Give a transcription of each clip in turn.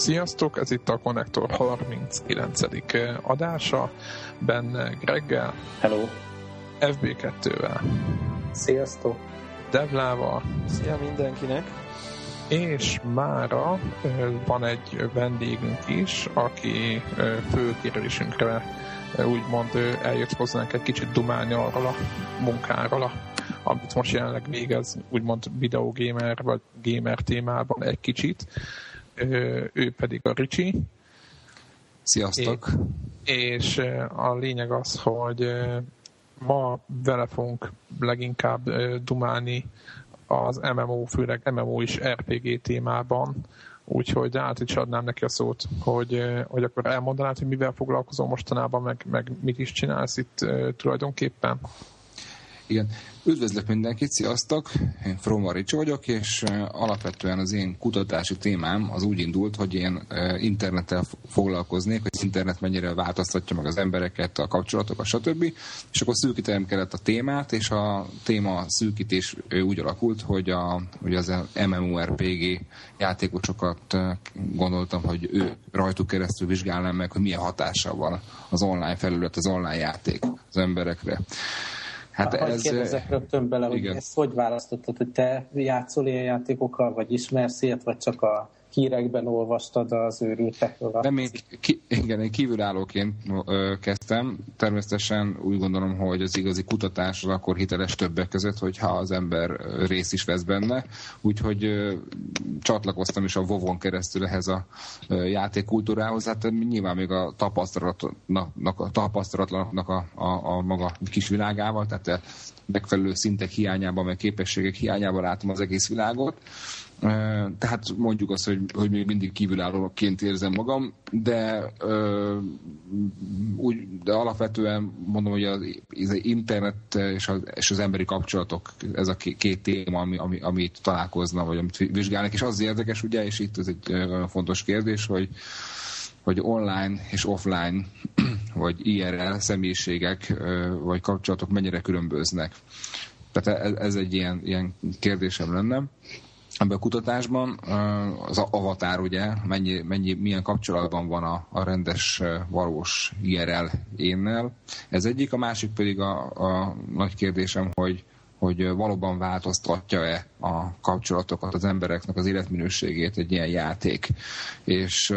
Sziasztok, ez itt a Connector 39. adása, benne Greggel. Hello. FB2-vel. Sziasztok. Devlával. Szia mindenkinek. És mára van egy vendégünk is, aki főkérülésünkre úgymond eljött hozzánk egy kicsit dumálni arról a munkáról, amit most jelenleg végez, úgymond videogamer vagy gamer témában egy kicsit ő pedig a Ricsi. Sziasztok! És, a lényeg az, hogy ma vele fogunk leginkább dumálni az MMO, főleg MMO is RPG témában, úgyhogy át is adnám neki a szót, hogy, hogy akkor elmondanád, hogy mivel foglalkozom mostanában, meg, meg mit is csinálsz itt tulajdonképpen? Igen. Üdvözlök mindenkit, sziasztok! Én Froma Ricsi vagyok, és alapvetően az én kutatási témám az úgy indult, hogy én internettel foglalkoznék, hogy az internet mennyire változtatja meg az embereket, a kapcsolatokat, stb. És akkor szűkítenem kellett a témát, és a téma szűkítés úgy alakult, hogy, a, hogy az MMORPG játékosokat gondoltam, hogy ő rajtuk keresztül vizsgálnám meg, hogy milyen hatással van az online felület, az online játék az emberekre. Hát ha, ez... kérdezek rögtön bele, hogy igen. ezt hogy választottad, hogy te játszol ilyen játékokkal, vagy ismersz ilyet, vagy csak a hírekben olvastad az őrültekről. Nem, én, ki, igen, én kívülállóként ö, kezdtem. Természetesen úgy gondolom, hogy az igazi kutatás az akkor hiteles többek között, hogyha az ember részt is vesz benne. Úgyhogy csatlakoztam is a Vovon keresztül ehhez a ö, játékkultúrához. Hát nyilván még a tapasztalatnak, a, tapasztalatlanoknak a, a, a maga kis világával, tehát megfelelő szintek hiányában, meg képességek hiányában látom az egész világot. Tehát mondjuk azt, hogy, hogy még mindig kívülállóként érzem magam, de, ö, úgy, de alapvetően mondom, hogy az, az internet és az, és az emberi kapcsolatok, ez a két téma, ami, ami, amit találkozna, vagy amit vizsgálnak, és az érdekes, ugye, és itt ez egy fontos kérdés, hogy, hogy online és offline, vagy IRL személyiségek, vagy kapcsolatok mennyire különböznek. Tehát ez, ez egy ilyen, ilyen kérdésem lenne ebben a kutatásban. Az avatár ugye, mennyi, mennyi, milyen kapcsolatban van a, a rendes, valós IRL énnel. Ez egyik, a másik pedig a, a nagy kérdésem, hogy, hogy valóban változtatja-e a kapcsolatokat, az embereknek az életminőségét egy ilyen játék. És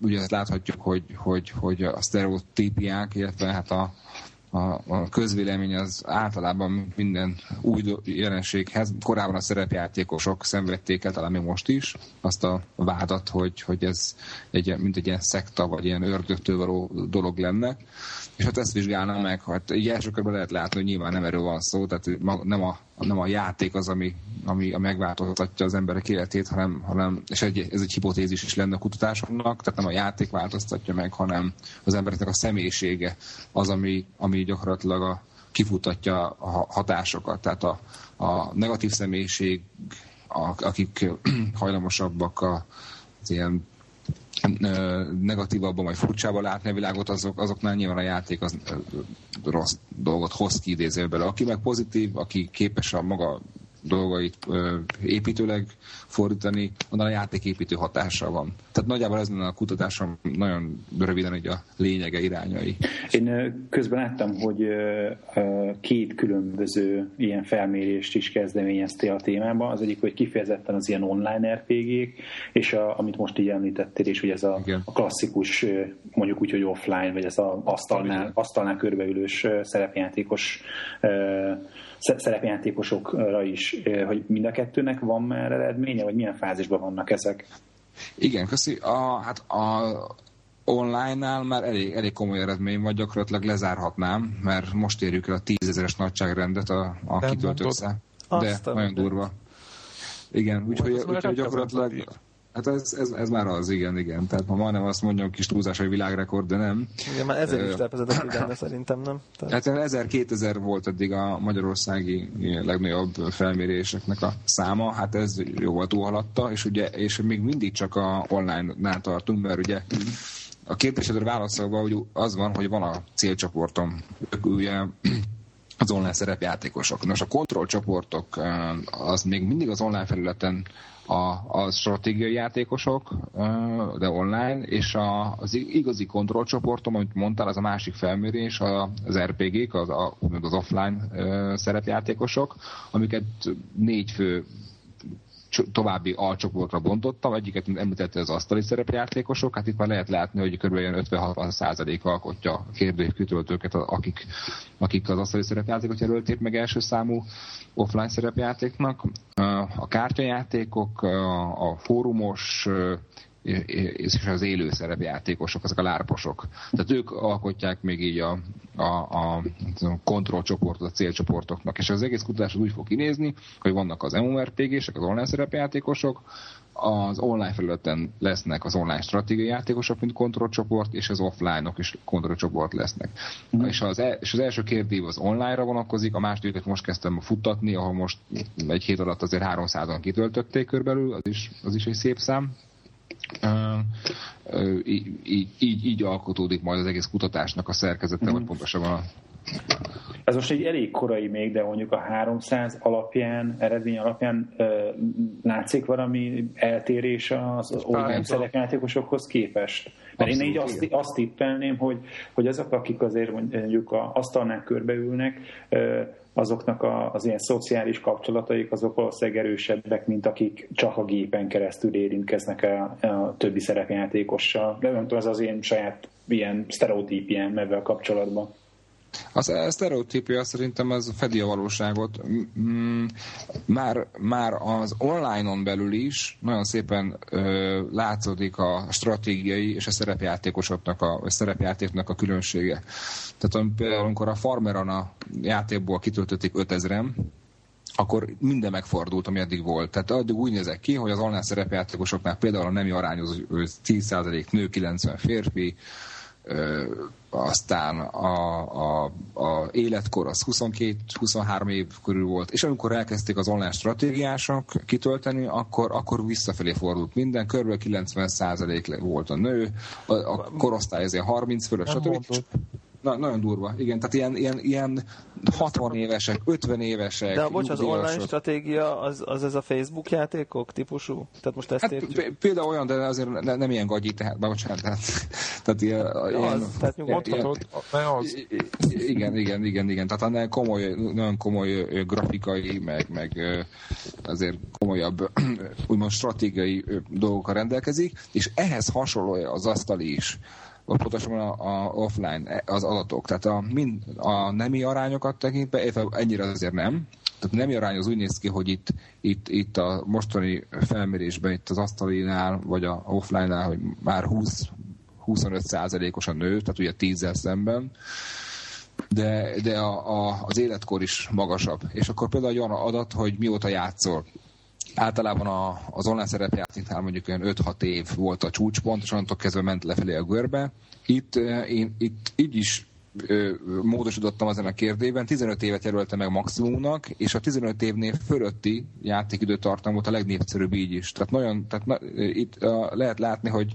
ugye ezt láthatjuk, hogy, hogy, hogy a sztereotípiák, illetve hát a, a, a közvélemény az általában minden új jelenséghez, korábban a szerepjátékosok szenvedték el, talán még most is, azt a vádat, hogy, hogy ez egy, mint egy ilyen szekta, vagy ilyen ördögtől való dolog lenne. És hát ezt vizsgálnám meg, hát így első körben lehet látni, hogy nyilván nem erről van szó, tehát nem a, nem a játék az, ami, ami a megváltoztatja az emberek életét, hanem, hanem és egy, ez egy hipotézis is lenne a kutatásoknak, tehát nem a játék változtatja meg, hanem az embereknek a személyisége az, ami, ami gyakorlatilag a, kifutatja a hatásokat. Tehát a, a negatív személyiség, a, akik hajlamosabbak az ilyen negatívabban vagy furcsában látni a világot, azok, azoknál nyilván a játék az rossz dolgot hoz ki idézőből. Aki meg pozitív, aki képes a maga dolgait építőleg fordítani, onnan a játéképítő hatása van. Tehát nagyjából ez lenne a kutatásom nagyon röviden egy a lényege irányai. Én közben láttam, hogy két különböző ilyen felmérést is kezdeményeztél a témában. Az egyik, hogy kifejezetten az ilyen online RPG-k, és a, amit most így említettél, és hogy ez a, a klasszikus, mondjuk úgy, hogy offline, vagy ez az asztalnál, asztalnál körbeülős szerepjátékos szerepjátékosokra is, hogy mind a kettőnek van már eredménye, vagy milyen fázisban vannak ezek? Igen, köszi. A, hát a online-nál már elég, elég komoly eredmény van, gyakorlatilag lezárhatnám, mert most érjük el a tízezeres nagyságrendet a, a szám. De nagyon durva. Igen, úgyhogy, úgyhogy gyakorlatilag... Hát ez, ez, ez már az, igen, igen. Tehát ma majdnem azt mondjam, kis túlzás, hogy világrekord, de nem. Igen, már ezer is lepezett minden, szerintem nem. Tehát... Hát 1000-2000 volt eddig a magyarországi legnagyobb felméréseknek a száma, hát ez jóval túlhaladta, és ugye, és még mindig csak a online-nál tartunk, mert ugye a kérdésedre válaszolva az van, hogy van a célcsoportom. Ők ugye az online szerepjátékosok. Nos, a kontrollcsoportok az még mindig az online felületen a, a stratégiai játékosok, de online, és a, az igazi kontrollcsoportom, amit mondtál, az a másik felmérés, az RPG-k, az, az offline szerepjátékosok, amiket négy fő további alcsoportra bontottam, egyiket említette az asztali szerepjátékosok, hát itt már lehet látni, hogy kb. 50-60 százalék alkotja a kérdőkütöltőket, akik, akik az asztali szerepjátékot jelölték meg első számú offline szerepjátéknak. A kártyajátékok, a fórumos és az élő szerepjátékosok, ezek a lárposok. Tehát ők alkotják még így a, a, a kontrollcsoportot a célcsoportoknak. És az egész kutatás úgy fog kinézni, hogy vannak az MMORPG-sek, az online szerepjátékosok, az online felületen lesznek az online stratégiai játékosok, mint kontrollcsoport, és az offline-ok is kontrollcsoport lesznek. Mm. És, az, el, és az első kérdés az online-ra vonatkozik, a másodikat most kezdtem futtatni, ahol most egy hét alatt azért 300-an kitöltötték körbelül, az is, az is egy szép szám így, így, így, alkotódik majd az egész kutatásnak a szerkezete, mm. vagy pontosabban a ez most egy elég korai még, de mondjuk a 300 alapján, eredmény alapján ö, látszik valami eltérés az online szerepjátékosokhoz képest. Mert Abszolút, én így azt, azt tippelném, hogy, hogy azok, akik azért mondjuk a asztalnál körbeülnek, ö, azoknak a, az ilyen szociális kapcsolataik azok valószínűleg erősebbek, mint akik csak a gépen keresztül érintkeznek a, a többi szerepjátékossal. De nem tudom, ez az én saját ilyen sztereotípiám ebben kapcsolatban. Az sztereotípia szerintem ez fedi a valóságot. Már, már az online-on belül is nagyon szépen ö, látszódik a stratégiai és a szerepjátékosoknak a, a szerepjátéknak a különbsége. Tehát például, amikor a Farmeron a játékból kitöltötték 5000-en, akkor minden megfordult, ami eddig volt. Tehát addig úgy nézek ki, hogy az online szerepjátékosoknál például a nemi arányozó 10% nő, 90 férfi, aztán a, a, a életkor az 22-23 év körül volt, és amikor elkezdték az online stratégiások kitölteni, akkor, akkor visszafelé fordult minden, kb. 90% volt a nő, a, a korosztály azért 30 fölött, stb. Na, nagyon durva, igen. Tehát ilyen, ilyen, ilyen 60 évesek, 50 évesek. De bocs, az online stratégia az, az ez a Facebook játékok típusú? Tehát most ezt hát, értjük? Például olyan, de azért ne, nem ilyen gagyi, tehát, bocsánat, tehát, tehát ilyen, az, ilyen, tehát nyugodhatod, az. Igen, igen, igen, igen. Tehát annál komoly, nagyon komoly grafikai, meg, meg azért komolyabb, úgymond stratégiai dolgokkal rendelkezik, és ehhez hasonló az asztali is vagy pontosan a, a offline az adatok. Tehát a, mind, a nemi arányokat tekintve, ennyire azért nem. Tehát nemi arány az úgy néz ki, hogy itt, itt, itt a mostani felmérésben, itt az asztalinál, vagy a offline-nál, hogy már 20 25 százalékos a nő, tehát ugye 10 szemben de, de a, a, az életkor is magasabb. És akkor például egy olyan adat, hogy mióta játszol általában a, az online szerepjátéknál mondjuk olyan 5-6 év volt a csúcspont, és onnantól kezdve ment lefelé a görbe. Itt, eh, én, itt így is módosítottam ezen a kérdében. 15 évet jelöltem meg maximumnak, és a 15 évnél fölötti játékidőtartam volt a legnépszerűbb így is. Tehát nagyon, tehát na, itt uh, lehet látni, hogy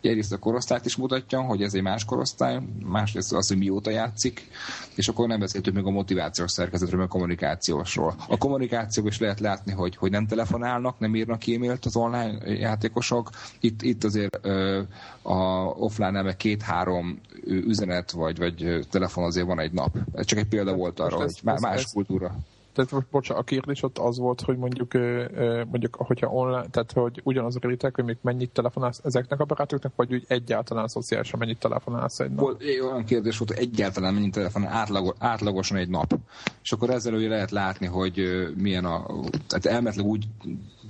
egyrészt a korosztályt is mutatja, hogy ez egy más korosztály, másrészt az, hogy mióta játszik, és akkor nem beszéltünk még a motivációs szerkezetről, meg a kommunikációsról. A kommunikációban is lehet látni, hogy, hogy nem telefonálnak, nem írnak e-mailt az online játékosok. Itt, itt azért uh, a offline meg két-három üzenet, vagy, vagy telefon azért van egy nap. Ez csak egy példa volt arra, hogy más ez, kultúra. Tehát bocsánat, a kérdés ott az volt, hogy mondjuk, mondjuk hogyha online, tehát hogy ugyanaz a kritek, hogy még mennyit telefonálsz ezeknek a barátoknak, vagy úgy egyáltalán szociálisan mennyit telefonálsz egy nap? Volt, olyan kérdés volt, hogy egyáltalán mennyit telefonálsz átlagos, átlagosan egy nap. És akkor ezzel ugye lehet látni, hogy milyen a, tehát elmetleg úgy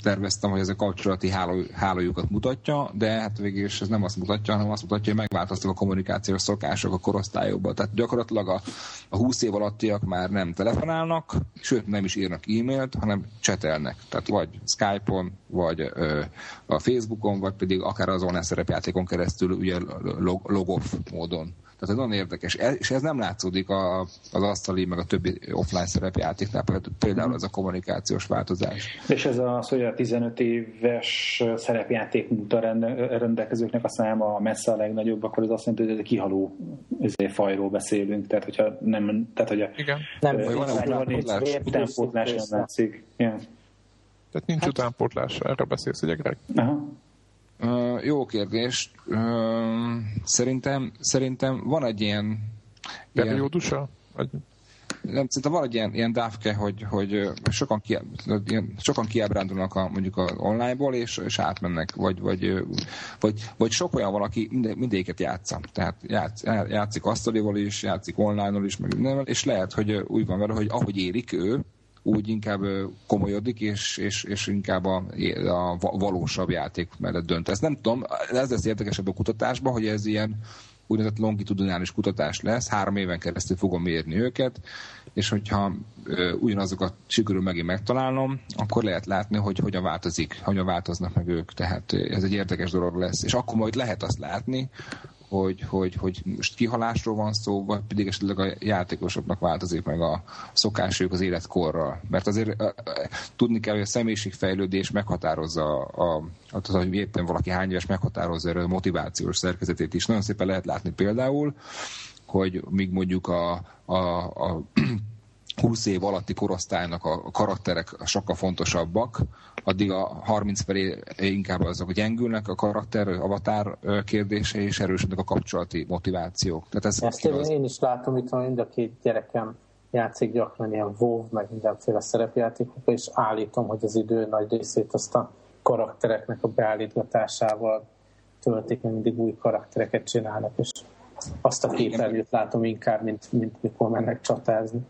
terveztem, hogy ez a kapcsolati háló, hálójukat mutatja, de hát végül is ez nem azt mutatja, hanem azt mutatja, hogy megváltoztak a kommunikációs szokások a korosztályokban. Tehát gyakorlatilag a, a 20 év alattiak már nem telefonálnak, sőt nem is írnak e-mailt, hanem csetelnek. Tehát vagy Skype-on, vagy ö, a Facebookon, vagy pedig akár az online szerepjátékon keresztül ugye log, log módon. Tehát ez nagyon érdekes. És ez nem látszódik a, az asztali, meg a többi offline szerepjátéknál, például ez a kommunikációs változás. És ez az, hogy a 15 éves szerepjáték múlta rendelkezőknek a száma messze a legnagyobb, akkor ez azt jelenti, hogy ez a kihaló fajról beszélünk. Tehát, hogyha nem, tehát, hogy a, Igen. Nem, van, van, utánpótlás nem látszik. Yeah. Tehát nincs hát, utánpótlás, erről beszélsz, ugye Greg? Aha. Uh, jó kérdés. Uh, szerintem, szerintem van egy ilyen... Periódusa? Vagy... Nem, szerintem van egy ilyen, ilyen dávke, hogy, hogy sokan, ki, ilyen, sokan kiábrándulnak a, mondjuk az online-ból, és, és átmennek, vagy, vagy, vagy, vagy sok olyan van, aki minden, mindegyiket játsza. Tehát játsz, játszik asztalival is, játszik online-ol is, meg mindenvel, és lehet, hogy úgy van vele, hogy ahogy érik ő, úgy inkább komolyodik, és, és, és inkább a, a valósabb játék mellett dönt. Ezt nem tudom, ez lesz érdekesebb a kutatásban, hogy ez ilyen úgynevezett longitudinális kutatás lesz, három éven keresztül fogom mérni őket, és hogyha ö, ugyanazokat sikerül megint megtalálnom, akkor lehet látni, hogy hogyan változik, hogyan változnak meg ők. Tehát ez egy érdekes dolog lesz. És akkor majd lehet azt látni, hogy, hogy, hogy most kihalásról van szó, vagy pedig esetleg a játékosoknak változik meg a szokásuk az életkorral. Mert azért tudni kell, hogy a személyiségfejlődés meghatározza a, a, a, hogy éppen valaki hány éves meghatározza a motivációs szerkezetét is. Nagyon szépen lehet látni például, hogy míg mondjuk a, a, a 20 év alatti korosztálynak a karakterek sokkal fontosabbak, addig a 30 felé inkább azok gyengülnek a karakter, avatár kérdése, és erősödnek a kapcsolati motivációk. Tehát ez Ezt én, én is látom, itt mind a két gyerekem játszik gyakran ilyen WoW, meg mindenféle szerepjátékokkal, és állítom, hogy az idő nagy részét azt a karaktereknek a beállítgatásával töltik, mert mindig új karaktereket csinálnak, és azt a képernyőt látom inkább, mint, mint mikor mennek csatázni.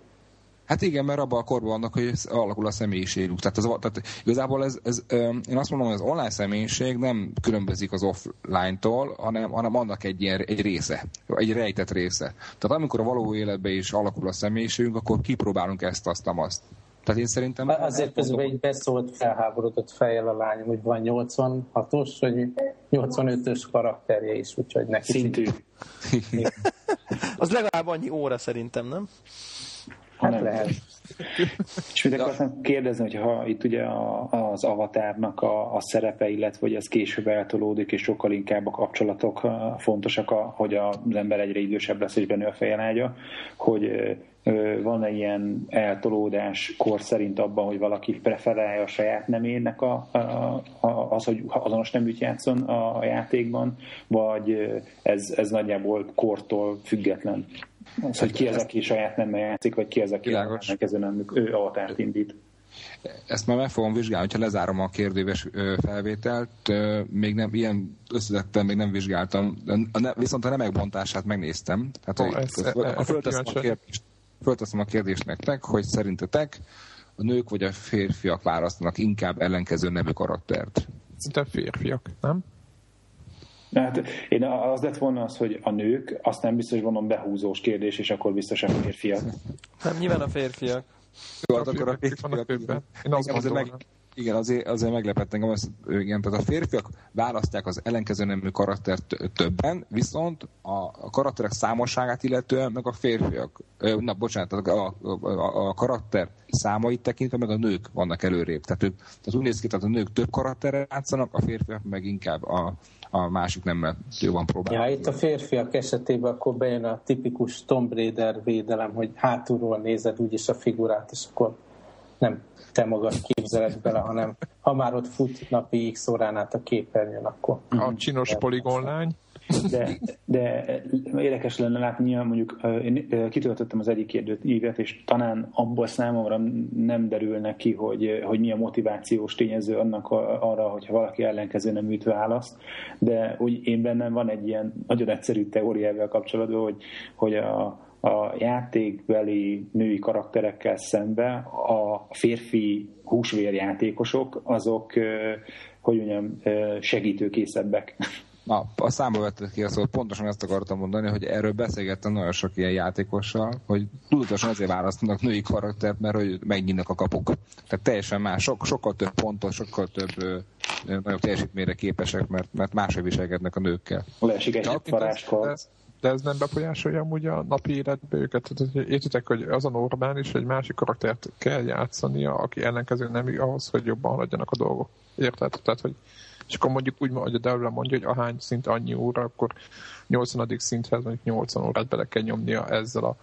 Hát igen, mert abban a korban vannak, hogy alakul a személyiségük. Tehát, az, tehát igazából ez, ez, én azt mondom, hogy az online személyiség nem különbözik az offline-tól, hanem, hanem annak egy, ilyen, egy része, egy rejtett része. Tehát amikor a való életben is alakul a személyiségünk, akkor kipróbálunk ezt, azt, azt. Tehát én szerintem... Azért közben egy beszólt felháborodott fejjel a lányom, hogy van 86-os, vagy 85-ös karakterje is, úgyhogy neki... Szintű. az legalább annyi óra szerintem, nem? Hát nem. lehet. És mit akartam kérdezni, hogy ha itt ugye a, az avatárnak a, a szerepe, illetve hogy ez később eltolódik, és sokkal inkább a kapcsolatok fontosak, a, hogy az ember egyre idősebb lesz, és benő a fejelágya, hogy van-e ilyen eltolódás kor szerint abban, hogy valaki preferálja a saját nemének a, a, a, az, hogy azonos neműt játszon a játékban, vagy ez, ez nagyjából kortól független? Az, hogy ki az, aki saját nem játszik, vagy ki az, aki ellenkező nem ő avatárt indít. Ezt már meg fogom vizsgálni, hogyha lezárom a kérdéves felvételt. Még nem, ilyen összetettem, még nem vizsgáltam. Viszont a nemek bontását megnéztem. Tehát, oh, fölteszem a, kérdést, fölteszem a kérdést nektek, hogy szerintetek a nők vagy a férfiak választanak inkább ellenkező nevű karaktert? Szinte férfiak, nem? Hát én az lett volna az, hogy a nők, azt nem biztos, hogy vonom behúzós kérdés, és akkor biztos a férfiak. Nem, nyilván a férfiak. Jó, hát akkor a férfiak. Én azt gondolom. Meg, igen, azért, azért meglepett engem, az, igen, tehát a férfiak választják az ellenkező nemű karaktert többen, viszont a, a karakterek számosságát illetően meg a férfiak, na bocsánat, a, a, a, a karakter számait tekintve meg a nők vannak előrébb. Tehát, ők, tehát úgy néz ki, tehát a nők több karakterre játszanak, a férfiak meg inkább a, a másik nemmel jobban próbál. Ja, itt a férfiak esetében akkor bejön a tipikus Tomb Raider védelem, hogy hátulról nézed úgyis a figurát, és akkor nem te magad képzeled bele, hanem ha már ott fut napi X órán át a képernyőn, akkor... A csinos poligonlány. De, de érdekes lenne látni, mondjuk én kitöltöttem az egyik kérdőt évet, és talán abból számomra nem derül neki, hogy, hogy mi a motivációs tényező annak arra, hogyha valaki ellenkező nem üt választ, de úgy én bennem van egy ilyen nagyon egyszerű teóriával kapcsolatban, hogy, hogy a, a játékbeli női karakterekkel szembe a férfi húsvérjátékosok azok, hogy mondjam, segítőkészebbek. Na, a számba vetted ki azt, hogy pontosan ezt akartam mondani, hogy erről beszélgettem nagyon sok ilyen játékossal, hogy tudatosan azért választanak női karaktert, mert hogy megnyílnak a kapuk. Tehát teljesen más, sok, sokkal több pontos, sokkal több ö, nagyobb teljesítményre képesek, mert, mert máshogy viselkednek a nőkkel. Leesik egy varázskor. de ez nem befolyásolja amúgy a napi életbe őket. Tehát, értitek, hogy az a normális, egy másik karaktert kell játszania, aki ellenkező nem ahhoz, hogy jobban haladjanak a dolgok. Érted? Tehát, hogy és akkor mondjuk úgy, hogy a Devla mondja, hogy ahány szint annyi óra, akkor 80. szinthez mondjuk 80 órát bele kell nyomnia ezzel a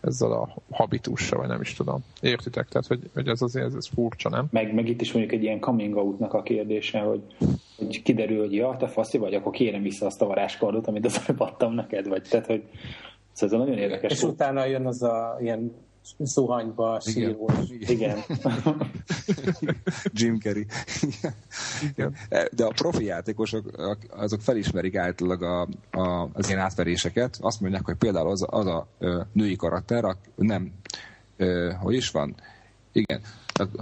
ezzel a habitussal, vagy nem is tudom. Értitek? Tehát, hogy, hogy ez azért ez, ez furcsa, nem? Meg, meg itt is mondjuk egy ilyen coming out a kérdése, hogy, hogy kiderül, hogy ja, te faszi vagy, akkor kérem vissza azt a varázskardot, amit az előbb adtam neked, vagy tehát, hogy szóval ez nagyon érdekes. És utána jön az a ilyen zuhanyba sírós. Igen. Jim Carrey. Igen. De a profi játékosok azok felismerik általában a, a, az ilyen átveréseket. Azt mondják, hogy például az, az a női karakter, nem, hogy is van? Igen,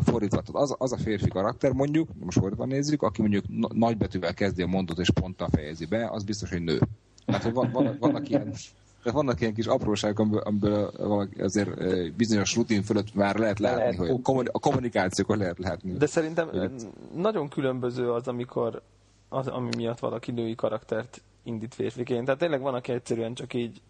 fordítva, az, az a férfi karakter mondjuk, most fordítva nézzük, aki mondjuk nagybetűvel kezdi a mondatot és ponttal fejezi be, az biztos, hogy nő. Tehát, hogy van, van, vannak ilyen tehát vannak ilyen kis apróságok, amiből, amiből azért bizonyos rutin fölött már lehet látni, lehet, hogy a, a kommunikációkon lehet látni. De szerintem hogy... nagyon különböző az, amikor az, ami miatt valaki női karaktert indít férfiként. Tehát tényleg van, aki egyszerűen csak így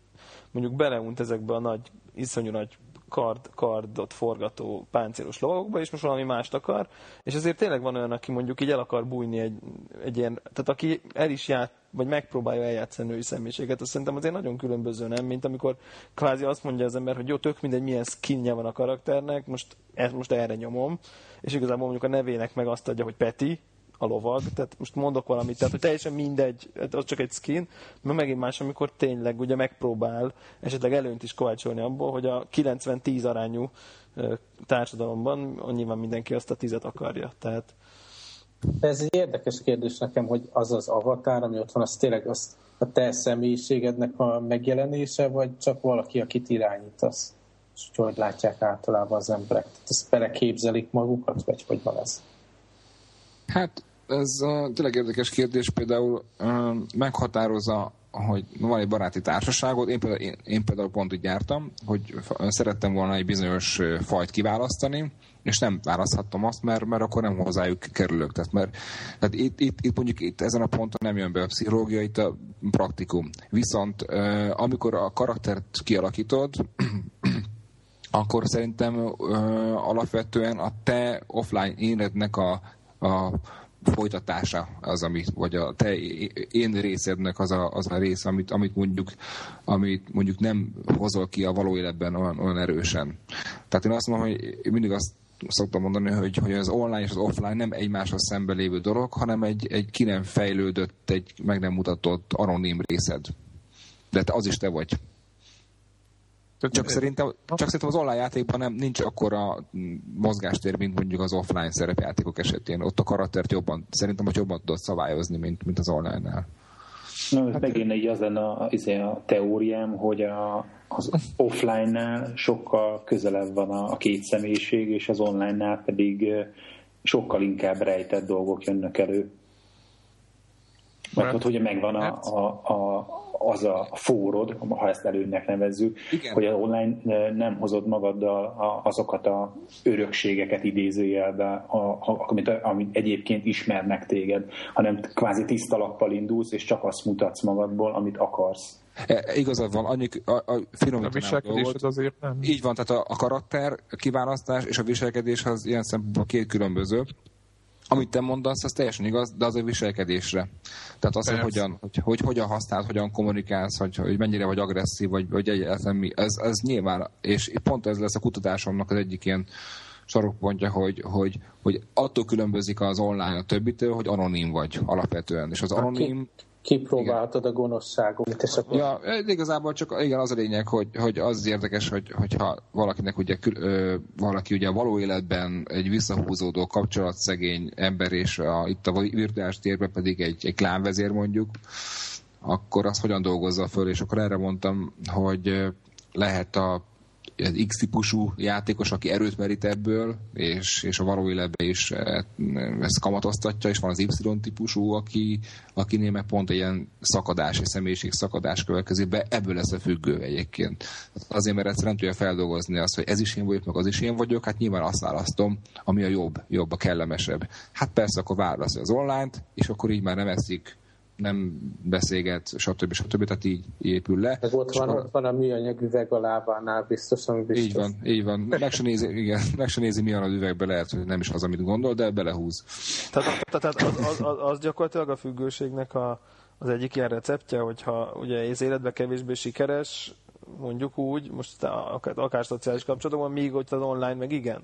mondjuk beleunt ezekbe a nagy, iszonyú nagy kard, kardot forgató páncélos lovagokba, és most valami mást akar, és azért tényleg van olyan, aki mondjuk így el akar bújni egy, egy ilyen, tehát aki el is ját, vagy megpróbálja eljátszani női személyiséget, azt szerintem azért nagyon különböző, nem? Mint amikor kvázi azt mondja az ember, hogy jó, tök mindegy, milyen skinje van a karakternek, most, ezt most erre nyomom, és igazából mondjuk a nevének meg azt adja, hogy Peti, a lovag, tehát most mondok valamit, tehát hogy teljesen mindegy, hát az csak egy skin, mert megint más, amikor tényleg ugye megpróbál esetleg előnyt is kovácsolni abból, hogy a 90-10 arányú társadalomban nyilván mindenki azt a tizet akarja, tehát ez egy érdekes kérdés nekem, hogy az az avatár, ami ott van, az tényleg az a te személyiségednek a megjelenése, vagy csak valaki, akit irányítasz? És hogy látják általában az emberek? Tehát ezt beleképzelik magukat, vagy hogy van ez? Hát ez uh, tényleg érdekes kérdés, például uh, meghatározza, hogy van egy baráti társaságot, én például, én, én például pont úgy jártam, hogy szerettem volna egy bizonyos fajt kiválasztani, és nem választhattam azt, mert, mert akkor nem hozzájuk kerülök. Tehát, mert, tehát itt, itt, itt mondjuk itt ezen a ponton nem jön be a pszichológia, itt a praktikum. Viszont amikor a karaktert kialakítod, akkor szerintem alapvetően a te offline énednek a, a folytatása az, amit, vagy a te én részednek az a, az a rész, amit, amit, mondjuk, amit mondjuk nem hozol ki a való életben olyan, olyan erősen. Tehát én azt mondom, hogy mindig azt szoktam mondani, hogy, hogy az online és az offline nem egymáshoz szembe lévő dolog, hanem egy, egy ki nem fejlődött, egy meg nem mutatott anonim részed. De te az is te vagy. Csak szerintem, csak szerintem az online játékban nem, nincs akkora mozgástér, mint mondjuk az offline szerepjátékok esetén. Ott a karaktert jobban, szerintem hogy jobban tudod szabályozni, mint, mint az online-nál. Na, hát megint így az lenne a, izé, a teóriám, hogy a, az offline-nál sokkal közelebb van a, a két személyiség, és az online-nál pedig sokkal inkább rejtett dolgok jönnek elő. Mert ott ugye megvan a, a, a, az a fórod, ha ezt előnnek nevezzük, Igen. hogy az online nem hozod magaddal azokat a örökségeket idézőjelbe, amit, amit egyébként ismernek téged, hanem kvázi tiszta lappal indulsz, és csak azt mutatsz magadból, amit akarsz. E, igazad van, annyi a, a A viselkedésed azért nem. Így van, tehát a, a karakter a kiválasztás és a viselkedés az ilyen szempontból két különböző amit te mondasz, az teljesen igaz, de az a viselkedésre. Tehát az, hogy hogyan, hogy, hogy hogyan használsz, hogyan kommunikálsz, hogy, hogy mennyire vagy agresszív, vagy, vagy egyáltalán mi. Ez, ez nyilván, és pont ez lesz a kutatásomnak az egyik ilyen sarokpontja, hogy, hogy, hogy attól különbözik az online a többitől, hogy anonim vagy alapvetően. És az anonim kipróbálhatod igen. a gonoszságot. És akkor... Ja, igazából csak igen, az a lényeg, hogy, hogy az érdekes, hogy, hogyha valakinek ugye, ö, valaki ugye a való életben egy visszahúzódó kapcsolatszegény ember, és a, itt a virtuális térben pedig egy, egy klánvezér mondjuk, akkor azt hogyan dolgozza föl, és akkor erre mondtam, hogy lehet a X-típusú játékos, aki erőt merít ebből, és, és a való életben is eh, ezt kamatoztatja, és van az Y-típusú, aki, akinél meg pont egy ilyen szakadás, egy személyiség szakadás következik be, ebből lesz a függő egyébként. Azért, mert egyszer nem tudja feldolgozni azt, hogy ez is én vagyok, meg az is én vagyok, hát nyilván azt választom, ami a jobb, jobb, a kellemesebb. Hát persze akkor válasz az online-t, és akkor így már nem eszik nem beszélget, stb. stb. Tehát így épül le. Meg ott van, ott van a műanyag üveg a lábánál, biztos, ami biztos. Így van, így van. Meg se nézi, igen, meg se nézi mi van az üvegbe, lehet, hogy nem is az, amit gondol, de belehúz. Tehát, tehát az, az, az, az gyakorlatilag a függőségnek a, az egyik ilyen receptje, hogyha ugye az életben kevésbé sikeres, mondjuk úgy, most akár, akár szociális kapcsolatban, míg hogy az online meg igen.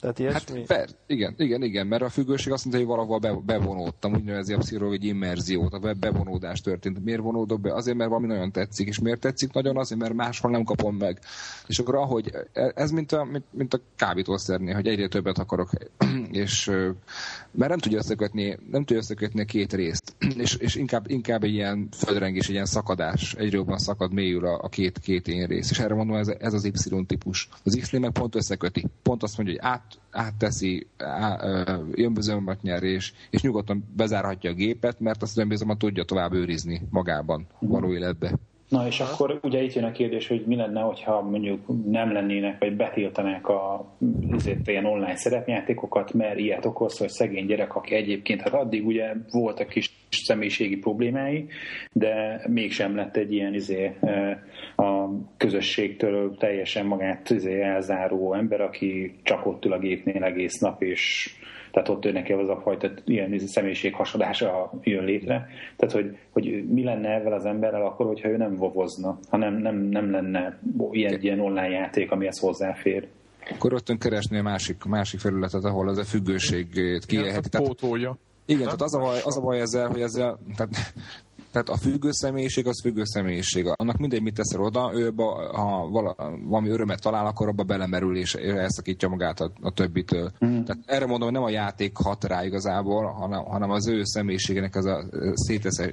Tehát ilyesmi? Hát per, igen, igen, igen, mert a függőség azt mondta, hogy valahol be, bevonódtam, úgy nevezi a pszichológ, egy immerziót, a bevonódás történt. Miért vonódok be? Azért, mert valami nagyon tetszik, és miért tetszik nagyon? Azért, mert máshol nem kapom meg. És akkor ahogy, ez mint a, mint, mint a kábítószernél, hogy egyre többet akarok, és mert nem tudja összekötni, nem tudja összekötni a két részt, és, és inkább, inkább egy ilyen földrengés, egy ilyen szakadás, egyre jobban szakad, mélyül a, a két, két én rész. És erre mondom, ez, ez az Y típus. Az X meg pont összeköti. Pont azt mondja, hogy át, átteszi, á, önbizalmat nyer, és, és nyugodtan bezárhatja a gépet, mert azt önbizalmat tudja tovább őrizni magában, való életbe. Na és akkor ugye itt jön a kérdés, hogy mi lenne, hogyha mondjuk nem lennének, vagy betiltanák a azért ilyen online szerepjátékokat, mert ilyet okoz, hogy szegény gyerek, aki egyébként, hát addig ugye voltak kis személyiségi problémái, de mégsem lett egy ilyen izé, a közösségtől teljesen magát izé elzáró ember, aki csak ott ül a gépnél egész nap, és tehát ott neki az a fajta ilyen személyiség hasadása jön létre. Tehát, hogy, hogy mi lenne ezzel az emberrel akkor, hogyha ő nem vovozna, hanem nem, nem lenne ilyen, ilyen online játék, amihez hozzáfér. Akkor rögtön keresni a másik, másik felületet, ahol az a függőségét kiélheti. Tehát, pótolja. Igen, tehát az a baj, az a baj ezzel, hogy ezzel, tehát tehát a függő személyiség az függő személyiség. Annak mindegy, mit teszel oda, ő ha valami örömet talál, akkor abba belemerül és elszakítja magát a, a többitől. Mm. Tehát erre mondom, hogy nem a játék hat rá igazából, hanem, hanem az ő személyiségének ez a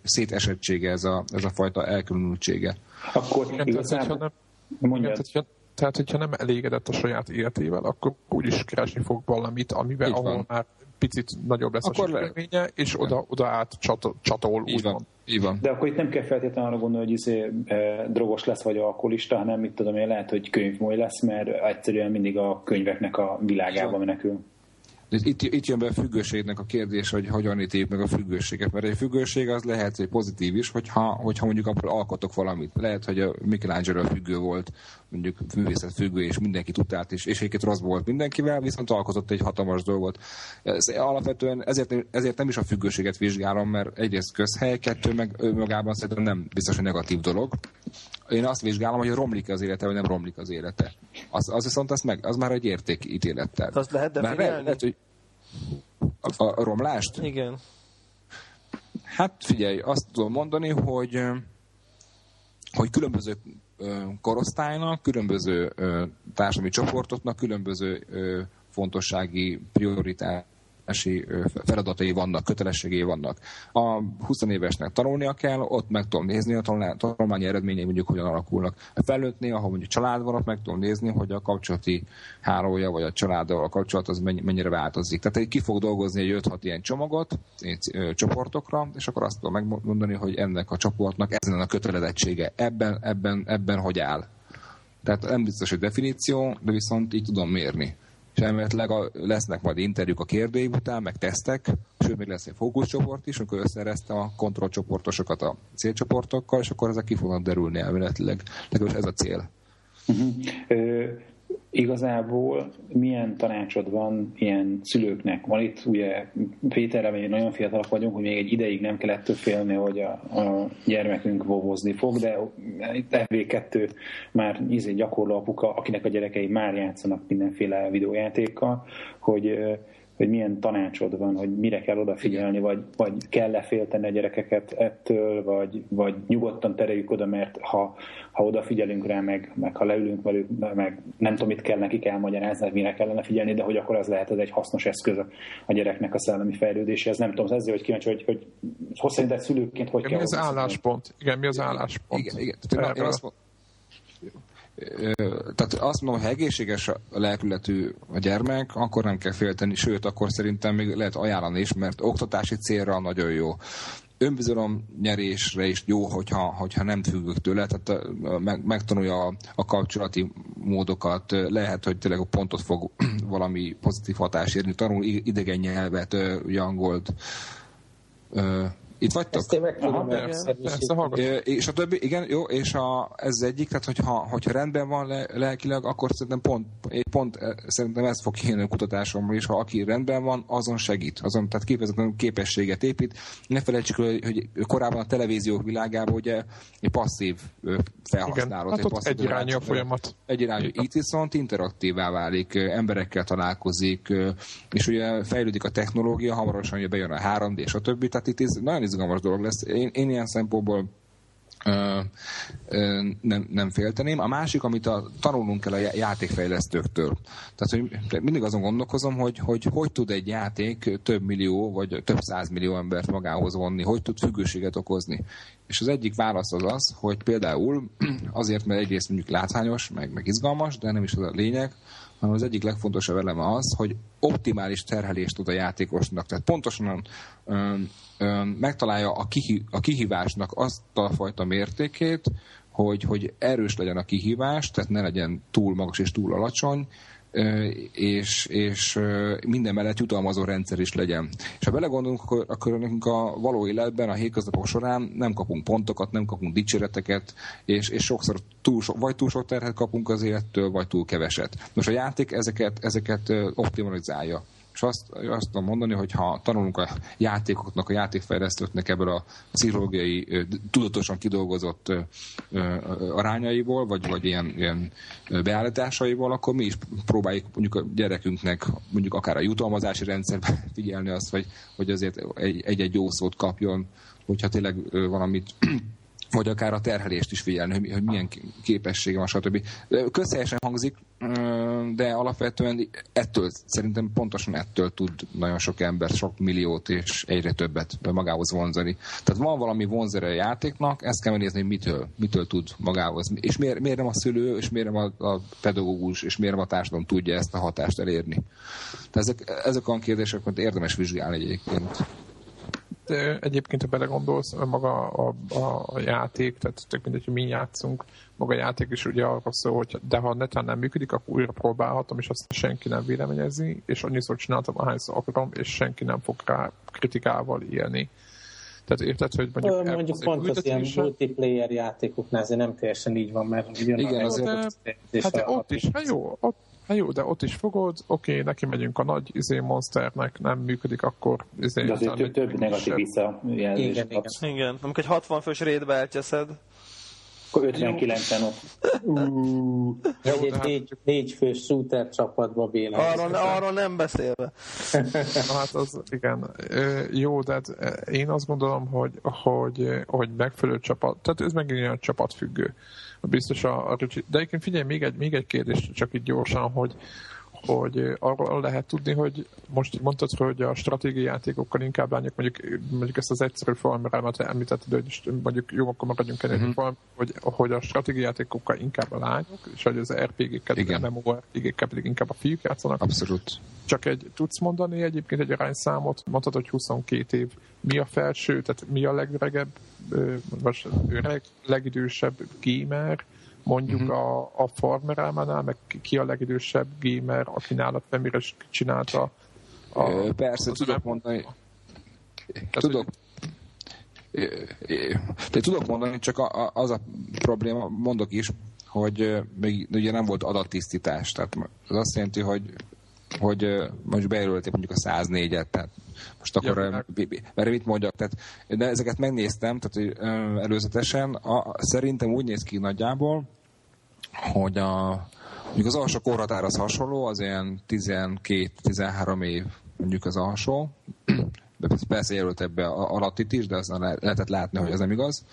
szétesettsége, ez a, ez a fajta elkülönültsége. Akkor. Tehát, mondjad. hogyha, tehát, hogyha nem elégedett a saját életével, akkor úgyis keresni fog valamit, amiben ahol már picit nagyobb lesz akkor a sikerménye, és oda, oda át csatol, csatol így van. Így van. De akkor itt nem kell feltétlenül arra gondolni, hogy izé, e, drogos lesz, vagy alkoholista, hanem mit tudom én, lehet, hogy könyvmoly lesz, mert egyszerűen mindig a könyveknek a világába menekül. Itt, itt jön be a függőségnek a kérdés, hogy hogyan ítéljük meg a függőséget. Mert egy függőség az lehet egy pozitív is, hogyha, hogyha mondjuk abból alkotok valamit. Lehet, hogy a Michelangelo függő volt, mondjuk művészet függő, és mindenkit utált, és, és egyébként rossz volt mindenkivel, viszont alkotott egy hatalmas dolgot. Ez alapvetően ezért, ezért nem is a függőséget vizsgálom, mert egyrészt közhely, kettő meg önmagában szerintem nem biztos, hogy negatív dolog. Én azt vizsgálom, hogy romlik az élete, vagy nem romlik az élete. Az, az viszont az, meg, az már egy értékítélettel. Azt lehet definiálni? Lehet, lehet, hogy a, a romlást? Igen. Hát figyelj, azt tudom mondani, hogy hogy különböző korosztálynak, különböző társadalmi csoportoknak különböző fontossági prioritás feladatai vannak, kötelességei vannak. A 20 évesnek tanulnia kell, ott meg tudom nézni a tanulmányi eredményei mondjuk hogyan alakulnak. Felnőttnél, ahol mondjuk család van, ott meg tudom nézni, hogy a kapcsolati hálója vagy a családdal a kapcsolat az mennyire változik. Tehát ki fog dolgozni egy 5-6 ilyen csomagot csoportokra, és akkor azt tudom megmondani, hogy ennek a csoportnak ezen a kötelezettsége. Ebben, ebben, ebben hogy áll. Tehát nem biztos, hogy definíció, de viszont így tudom mérni és elméletileg a, lesznek majd interjúk a kérdőív után, meg tesztek, sőt, még lesz egy fókuszcsoport is, amikor összerezte a kontrollcsoportosokat a célcsoportokkal, és akkor ezek ki fognak derülni elméletileg. Legalábbis ez a cél. Uh-huh igazából milyen tanácsod van ilyen szülőknek? Van itt ugye Péterre, vagy nagyon fiatalok vagyunk, hogy még egy ideig nem kell ettől félni, hogy a, a gyermekünk vovozni fog, de itt FV2 már ízé gyakorló apuka, akinek a gyerekei már játszanak mindenféle videójátékkal, hogy hogy milyen tanácsod van, hogy mire kell odafigyelni, vagy, vagy kell-e félteni a gyerekeket ettől, vagy, vagy nyugodtan tereljük oda, mert ha, ha odafigyelünk rá, meg, meg ha leülünk velük, meg nem tudom, mit kell nekik elmagyarázni, mire kellene figyelni, de hogy akkor az lehet, ez egy hasznos eszköz a gyereknek a szellemi fejlődéséhez. Nem tudom, ezzel, hogy kíváncsi, hogy, hogy hosszú szülőként hogy igen, kell... Mi az álláspont? Igen, mi az álláspont? Igen, igen. Tehát én, én azt tehát azt mondom, hogy egészséges a lelkületű a gyermek, akkor nem kell félteni, sőt, akkor szerintem még lehet ajánlani is, mert oktatási célra nagyon jó. Önbizalom nyerésre is jó, hogyha, hogyha nem függök tőle, tehát meg, megtanulja a, a kapcsolati módokat, lehet, hogy tényleg a pontot fog valami pozitív hatás érni, tanul idegen nyelvet, angolt, Itt vagytok? Ezt én meg tudom persze, És a többi, igen, jó, és a, ez egyik, tehát hogyha, hogyha rendben van le, lelkileg, akkor szerintem pont, pont szerintem ez fog kijönni a kutatásomból is, ha aki rendben van, azon segít, azon, tehát kifejezetten képességet épít. Ne felejtsük, hogy, hogy korábban a televízió világában ugye egy passzív felhasználó. Hát ott egyirányú a folyamat. Egyirányú. Itt viszont interaktívá válik, emberekkel találkozik, és ugye fejlődik a technológia, hamarosan ugye bejön a 3D és a többi, tehát itt ez nagyon izgalmas dolog lesz. Én, én ilyen szempontból Ö, ö, nem, nem félteném. A másik, amit a, tanulnunk kell a játékfejlesztőktől. Tehát, hogy mindig azon gondolkozom, hogy, hogy hogy tud egy játék több millió, vagy több százmillió embert magához vonni, hogy tud függőséget okozni. És az egyik válasz az az, hogy például azért, mert egyrészt mondjuk látványos, meg, meg izgalmas, de nem is az a lényeg, hanem az egyik legfontosabb eleme az, hogy optimális terhelést tud a játékosnak. Tehát pontosan megtalálja a, kihí, a kihívásnak azt a fajta mértékét, hogy, hogy erős legyen a kihívás, tehát ne legyen túl magas és túl alacsony, és, és minden mellett jutalmazó rendszer is legyen. És ha belegondolunk, akkor, akkor nekünk a való életben, a hétköznapok során nem kapunk pontokat, nem kapunk dicséreteket, és, és sokszor túl so, vagy túl sok terhet kapunk az élettől, vagy túl keveset. Most a játék ezeket, ezeket optimalizálja. És azt, azt tudom mondani, hogy ha tanulunk a játékoknak, a játékfejlesztőknek ebből a pszichológiai, tudatosan kidolgozott arányaiból, vagy, vagy ilyen, ilyen beállításaiból, akkor mi is próbáljuk mondjuk a gyerekünknek mondjuk akár a jutalmazási rendszerben figyelni azt, hogy, hogy azért egy-egy jó szót kapjon, hogyha tényleg valamit vagy akár a terhelést is figyelni, hogy, milyen képessége van, stb. Közhelyesen hangzik, de alapvetően ettől, szerintem pontosan ettől tud nagyon sok ember, sok milliót és egyre többet magához vonzani. Tehát van valami vonzere a játéknak, ezt kell megnézni, hogy mitől, mitől tud magához. És miért, miért nem a szülő, és miért nem a, a pedagógus, és miért nem a társadalom tudja ezt a hatást elérni. Tehát ezek, ezek a kérdések, érdemes vizsgálni egyébként egyébként, ha belegondolsz, maga a, a, a játék, tehát tök mindegy, hogy mi játszunk, maga a játék is ugye arra szól, hogy de ha netán nem működik, akkor újra próbálhatom, és azt senki nem véleményezi, és annyiszor csináltam, ahányszor akarom, és senki nem fog rá kritikával élni. Tehát érted, hogy mondjuk... Ö, mondjuk pont az ilyen multiplayer játékoknál ez nem teljesen így van, mert jön Igen, azért, de, hát ott is, hát jó, ott, Hát jó, de ott is fogod, oké, okay, neki megyünk a nagy izé monsternek, nem működik, akkor izé... De azért több, több negatív visszajelzés. Igen, igen. igen. Amikor egy 60 fős rétbe elcseszed, akkor 59-en ott. Uh, egy, egy négy, négy fős shooter csapatba béna. Arról, arról nem beszélve. Na, hát az, igen. Jó, de hát én azt gondolom, hogy, hogy, hogy megfelelő csapat, tehát ez megint olyan csapatfüggő biztos a, a De egyébként figyelj, még egy, még egy kérdés, csak itt gyorsan, hogy, hogy arról lehet tudni, hogy most mondtad, hogy a stratégiai játékokkal inkább lányok, mondjuk, mondjuk ezt az egyszerű formámat említetted, hogy mondjuk jó, akkor maradjunk ennél, uh-huh. hogy, hogy a stratégiai játékokkal inkább a lányok, és hogy az RPG-ket, a MMORPG-ket pedig inkább a fiúk játszanak. Abszolút. Csak egy, tudsz mondani egyébként egy arányszámot, mondtad, hogy 22 év. Mi a felső, tehát mi a legregebb, vagy öreg, legidősebb gamer, mondjuk uh-huh. a, a Farmer elmánál, meg ki a legidősebb gamer, aki nálad Femire csinálta a, Persze, tudok nem... mondani. Tehát, tudok. De tudok mondani, csak az a probléma, mondok is, hogy még ugye nem volt adattisztítás. Tehát az azt jelenti, hogy hogy most bejelölték mondjuk a 104-et, tehát most akkor, ja, mert mit mondjak, tehát, de ezeket megnéztem, tehát előzetesen, a, szerintem úgy néz ki nagyjából, hogy a, mondjuk az alsó korhatár az hasonló, az ilyen 12-13 év mondjuk az alsó, persze jelölt ebbe alatt itt is, de azt lehetett látni, hogy ez nem igaz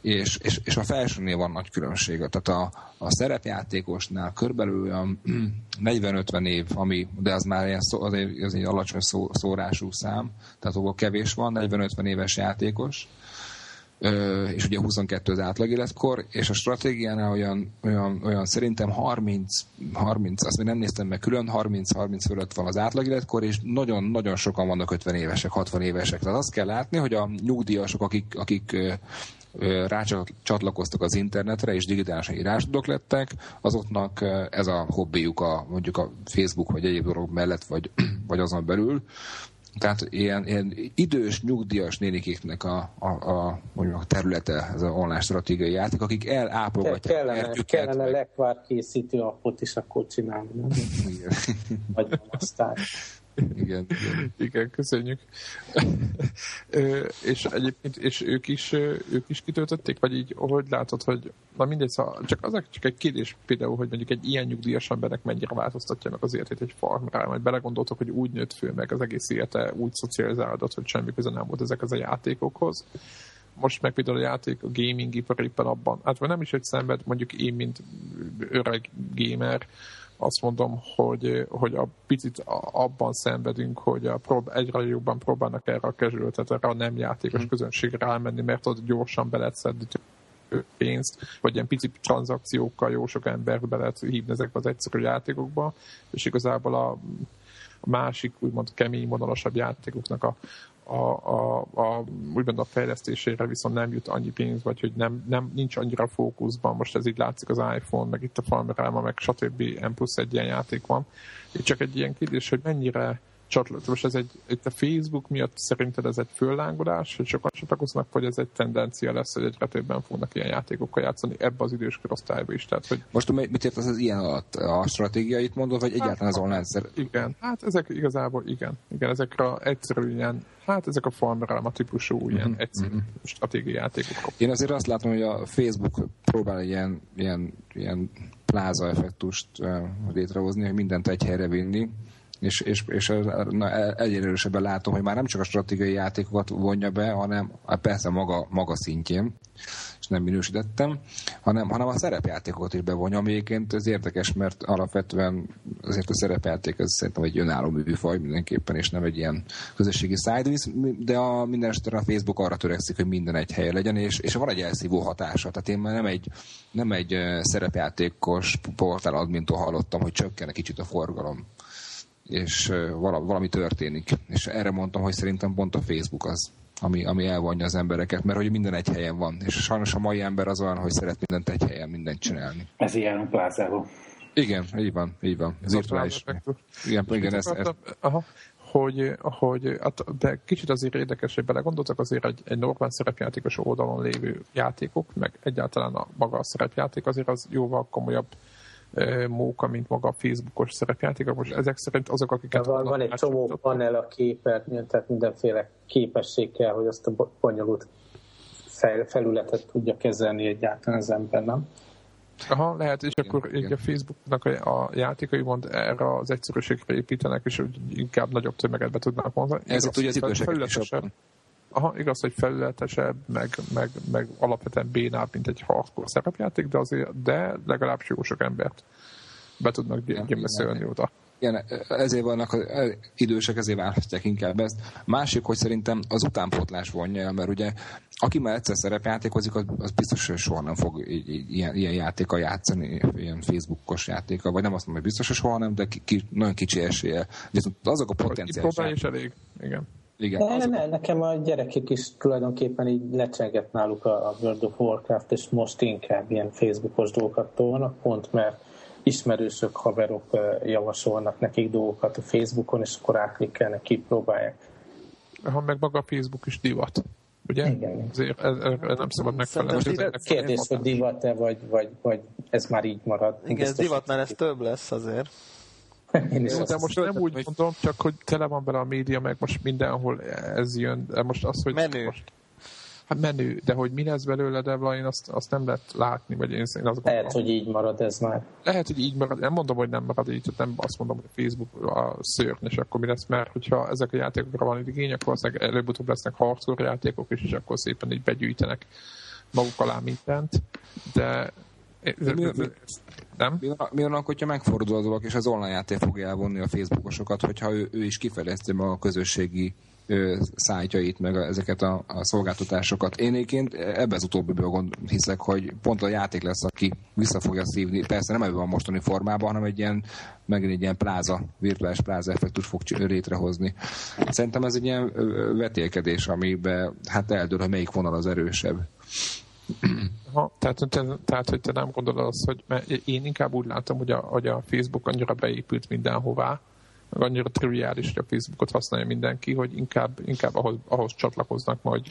és, és, és a felsőnél van nagy különbség. Tehát a, a szerepjátékosnál körülbelül olyan 40-50 év, ami, de az már ilyen szó, az egy, az egy alacsony szó, szórású szám, tehát ahol kevés van, 40-50 éves játékos, és ugye 22 az átlag életkor, és a stratégiánál olyan, olyan, olyan szerintem 30, 30, azt még nem néztem meg külön, 30-30 fölött van az átlag életkor, és nagyon-nagyon sokan vannak 50 évesek, 60 évesek. Tehát azt kell látni, hogy a nyugdíjasok, akik, akik rácsatlakoztak az internetre, és digitálisan írásodok lettek, azoknak ez a hobbiuk a, mondjuk a Facebook vagy egyéb dolog mellett, vagy, vagy azon belül, tehát ilyen, ilyen idős, nyugdíjas nénikéknek a, a, a, mondjuk a területe, ez az online stratégiai játék, akik elápolgatják kellene, ertüket, kellene meg... lekvár készítő appot is akkor csinálni. Igen. Vagy aztán. Igen, igen. igen köszönjük. és egyébként, és ők is, ők is kitöltötték, vagy így, hogy látod, hogy na mindegy, szóval csak az csak egy kérdés például, hogy mondjuk egy ilyen nyugdíjas embernek mennyire változtatja meg az életét egy farmra, majd belegondoltok, hogy úgy nőtt föl meg az egész élete, úgy szocializálódott, hogy semmi köze nem volt ezek az a játékokhoz, most meg például a játék, a gaming ipar éppen abban, hát nem is egy szenved, mondjuk én, mint öreg gamer, azt mondom, hogy, hogy a picit abban szenvedünk, hogy a prób- egyre jobban próbálnak erre a casual, tehát erre a nem játékos mm. közönségre rámenni, mert ott gyorsan be lehet szedni pénzt, vagy ilyen pici tranzakciókkal jó sok embert be lehet hívni ezekbe az egyszerű játékokba, és igazából a, másik, úgymond kemény, vonalasabb játékoknak a, a, a, a, úgymond a fejlesztésére viszont nem jut annyi pénz, vagy hogy nem, nem nincs annyira fókuszban, most ez így látszik az iPhone, meg itt a Farmerama, meg stb. M plusz egy ilyen játék van. Itt csak egy ilyen kérdés, hogy mennyire csatlakozás. Most ez egy, itt a Facebook miatt szerinted ez egy föllángodás, hogy sokan csatlakoznak, vagy ez egy tendencia lesz, hogy egyre többen fognak ilyen játékokkal játszani ebbe az idős korosztályba is. Tehát, hogy... Most mit ért az, ilyen alatt? A stratégiait mondod, vagy egyáltalán hát, az online szer... Igen, hát ezek igazából igen. Igen, ezekre egyszerű ilyen, hát ezek a farmerálma típusú ilyen uh-huh, egyszerű uh-huh. stratégiai játékok. Én azért azt látom, hogy a Facebook próbál ilyen, ilyen, ilyen pláza effektust uh, létrehozni, hogy mindent egy helyre vinni, és, és, és na, egyre erősebben látom, hogy már nem csak a stratégiai játékokat vonja be, hanem hát persze maga, maga szintjén, és nem minősítettem, hanem, hanem a szerepjátékokat is bevonja, ami ez érdekes, mert alapvetően azért a szerepjáték ez szerintem egy önálló műfaj mindenképpen, és nem egy ilyen közösségi száj, de a, minden a Facebook arra törekszik, hogy minden egy helyen legyen, és, és van egy elszívó hatása. Tehát én már nem egy, nem egy szerepjátékos portál admintól hallottam, hogy csökken egy kicsit a forgalom és valami történik. És erre mondtam, hogy szerintem pont a Facebook az, ami, ami elvonja az embereket, mert hogy minden egy helyen van. És sajnos a mai ember az olyan, hogy szeret mindent egy helyen, mindent csinálni. Ez ilyen a plázában. Igen, így van, így van. Ez virtuális. Igen, igen, ez, ez... Aha hogy, hogy hát, de kicsit azért érdekes, hogy belegondoltak azért egy, egy normál szerepjátékos oldalon lévő játékok, meg egyáltalán a maga a szerepjáték azért az jóval komolyabb móka, mint maga a Facebookos szerepjáték. Most ezek szerint azok, akiket... van, van egy csomó panel a képernyőn, tehát mindenféle képesség kell, hogy azt a bonyolult fel, felületet tudja kezelni egyáltalán az ember, nem? Aha, lehet, és igen, akkor igen. a Facebooknak a, a játékai mond erre az egyszerűségre építenek, és úgy inkább nagyobb tömeget be tudnak mondani. Ez ugye az időseket is Aha, igaz, hogy felületesebb, meg, meg, meg alapvetően bénább, mint egy hardcore szerepjáték, de, azért, de legalább jó sok embert be tudnak beszélni oda. Igen, ezért vannak az idősek, ezért választják inkább ezt. Másik, hogy szerintem az utánpótlás vonja mert ugye aki már egyszer szerepjátékozik, az, az biztos, hogy soha nem fog ilyen, ilyen játéka játszani, ilyen Facebookos játéka, vagy nem azt mondom, hogy biztos, hogy soha nem, de ki, ki, nagyon kicsi esélye. Viszont azok a potenciális... is elég, igen. Igen, ne, ne, nekem a gyerekek is tulajdonképpen így lecsenget náluk a, World of Warcraft, és most inkább ilyen Facebookos dolgokat tolnak, pont mert ismerősök, haverok javasolnak nekik dolgokat a Facebookon, és akkor átklikkelnek, kipróbálják. Ha meg maga a Facebook is divat. Ugye? Igen. Ezért ez, ez nem szabad megfelelni. Kérdés, hogy divat-e, vagy, vagy, vagy ez már így marad. Igen, ez divat, mert ez több lesz azért. Én is Jó, de most nem úgy mondom, csak hogy tele van bele a média, meg most mindenhol ez jön. De most az, hogy menő. Most, hát menő, de hogy mi lesz belőle, de én azt, azt nem lehet látni, vagy én, én azt Lehet, hogy így marad ez már. Lehet, hogy így marad. Nem mondom, hogy nem marad így, nem azt mondom, hogy Facebook a szörny, és akkor mi lesz, mert hogyha ezek a játékokra van igény, akkor előbb-utóbb lesznek hardcore játékok, és, és akkor szépen így begyűjtenek maguk alá mindent, de nem? Mi, van, hogyha megfordul a dolog, és az online játék fogja elvonni a Facebookosokat, hogyha ő, ő is kifejleszti a közösségi ö, szájtjait, meg a, ezeket a, a szolgáltatásokat. Én egyébként ebbe az utóbbi hiszek, hogy pont a játék lesz, aki vissza fogja szívni, persze nem ebben a mostani formában, hanem egy ilyen, megint egy ilyen pláza, virtuális pláza effektus fog létrehozni. Szerintem ez egy ilyen vetélkedés, amiben hát eldől, hogy melyik vonal az erősebb. Ha, tehát, te, tehát, hogy te nem gondolod azt, hogy mert én inkább úgy látom, hogy a, hogy a Facebook annyira beépült mindenhová, annyira triviális, hogy a Facebookot használja mindenki, hogy inkább, inkább ahhoz, ahhoz csatlakoznak majd.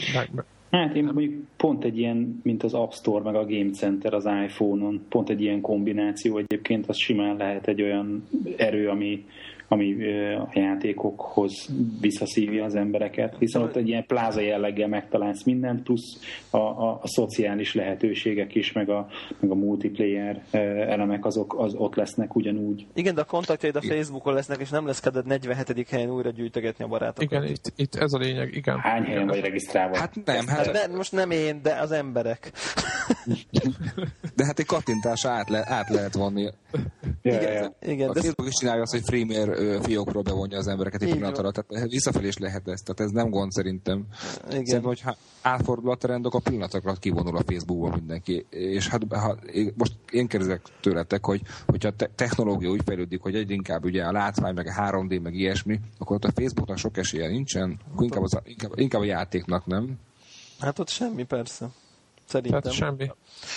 Hát én mondjuk pont egy ilyen, mint az App Store, meg a Game Center az iPhone-on, pont egy ilyen kombináció egyébként, az simán lehet egy olyan erő, ami, ami a játékokhoz visszaszívja az embereket, hiszen ott egy ilyen pláza jelleggel megtalálsz mindent, plusz a, a, a szociális lehetőségek is, meg a, meg a multiplayer elemek azok az ott lesznek ugyanúgy. Igen, de a kontaktjaid a Facebookon lesznek, és nem lesz kedved 47. helyen újra gyűjtögetni a barátokat. Igen, itt, itt ez a lényeg, igen. Hány helyen vagy regisztrálva? Hát nem, hát... De, most nem én, de az emberek. de hát egy kattintás át, le, át lehet vonni. Ja, igen, ja. igen, a de Facebook is csinálja azt, hogy freemier fiókról bevonja az embereket egy pillanat alatt. Tehát visszafelé is lehet ez, tehát ez nem gond szerintem. Igen. Szerintem, hogyha átfordul a trend, akkor pillanat alatt kivonul a Facebookból mindenki. És hát ha, most én kérdezek tőletek, hogy hogyha a technológia úgy fejlődik, hogy egyre inkább ugye a látvány, meg a 3D, meg ilyesmi, akkor ott a Facebooknak sok esélye nincsen, akkor inkább, az, inkább, inkább a játéknak, nem? Hát ott semmi, persze. Szerintem. Hát semmi.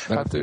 Hát,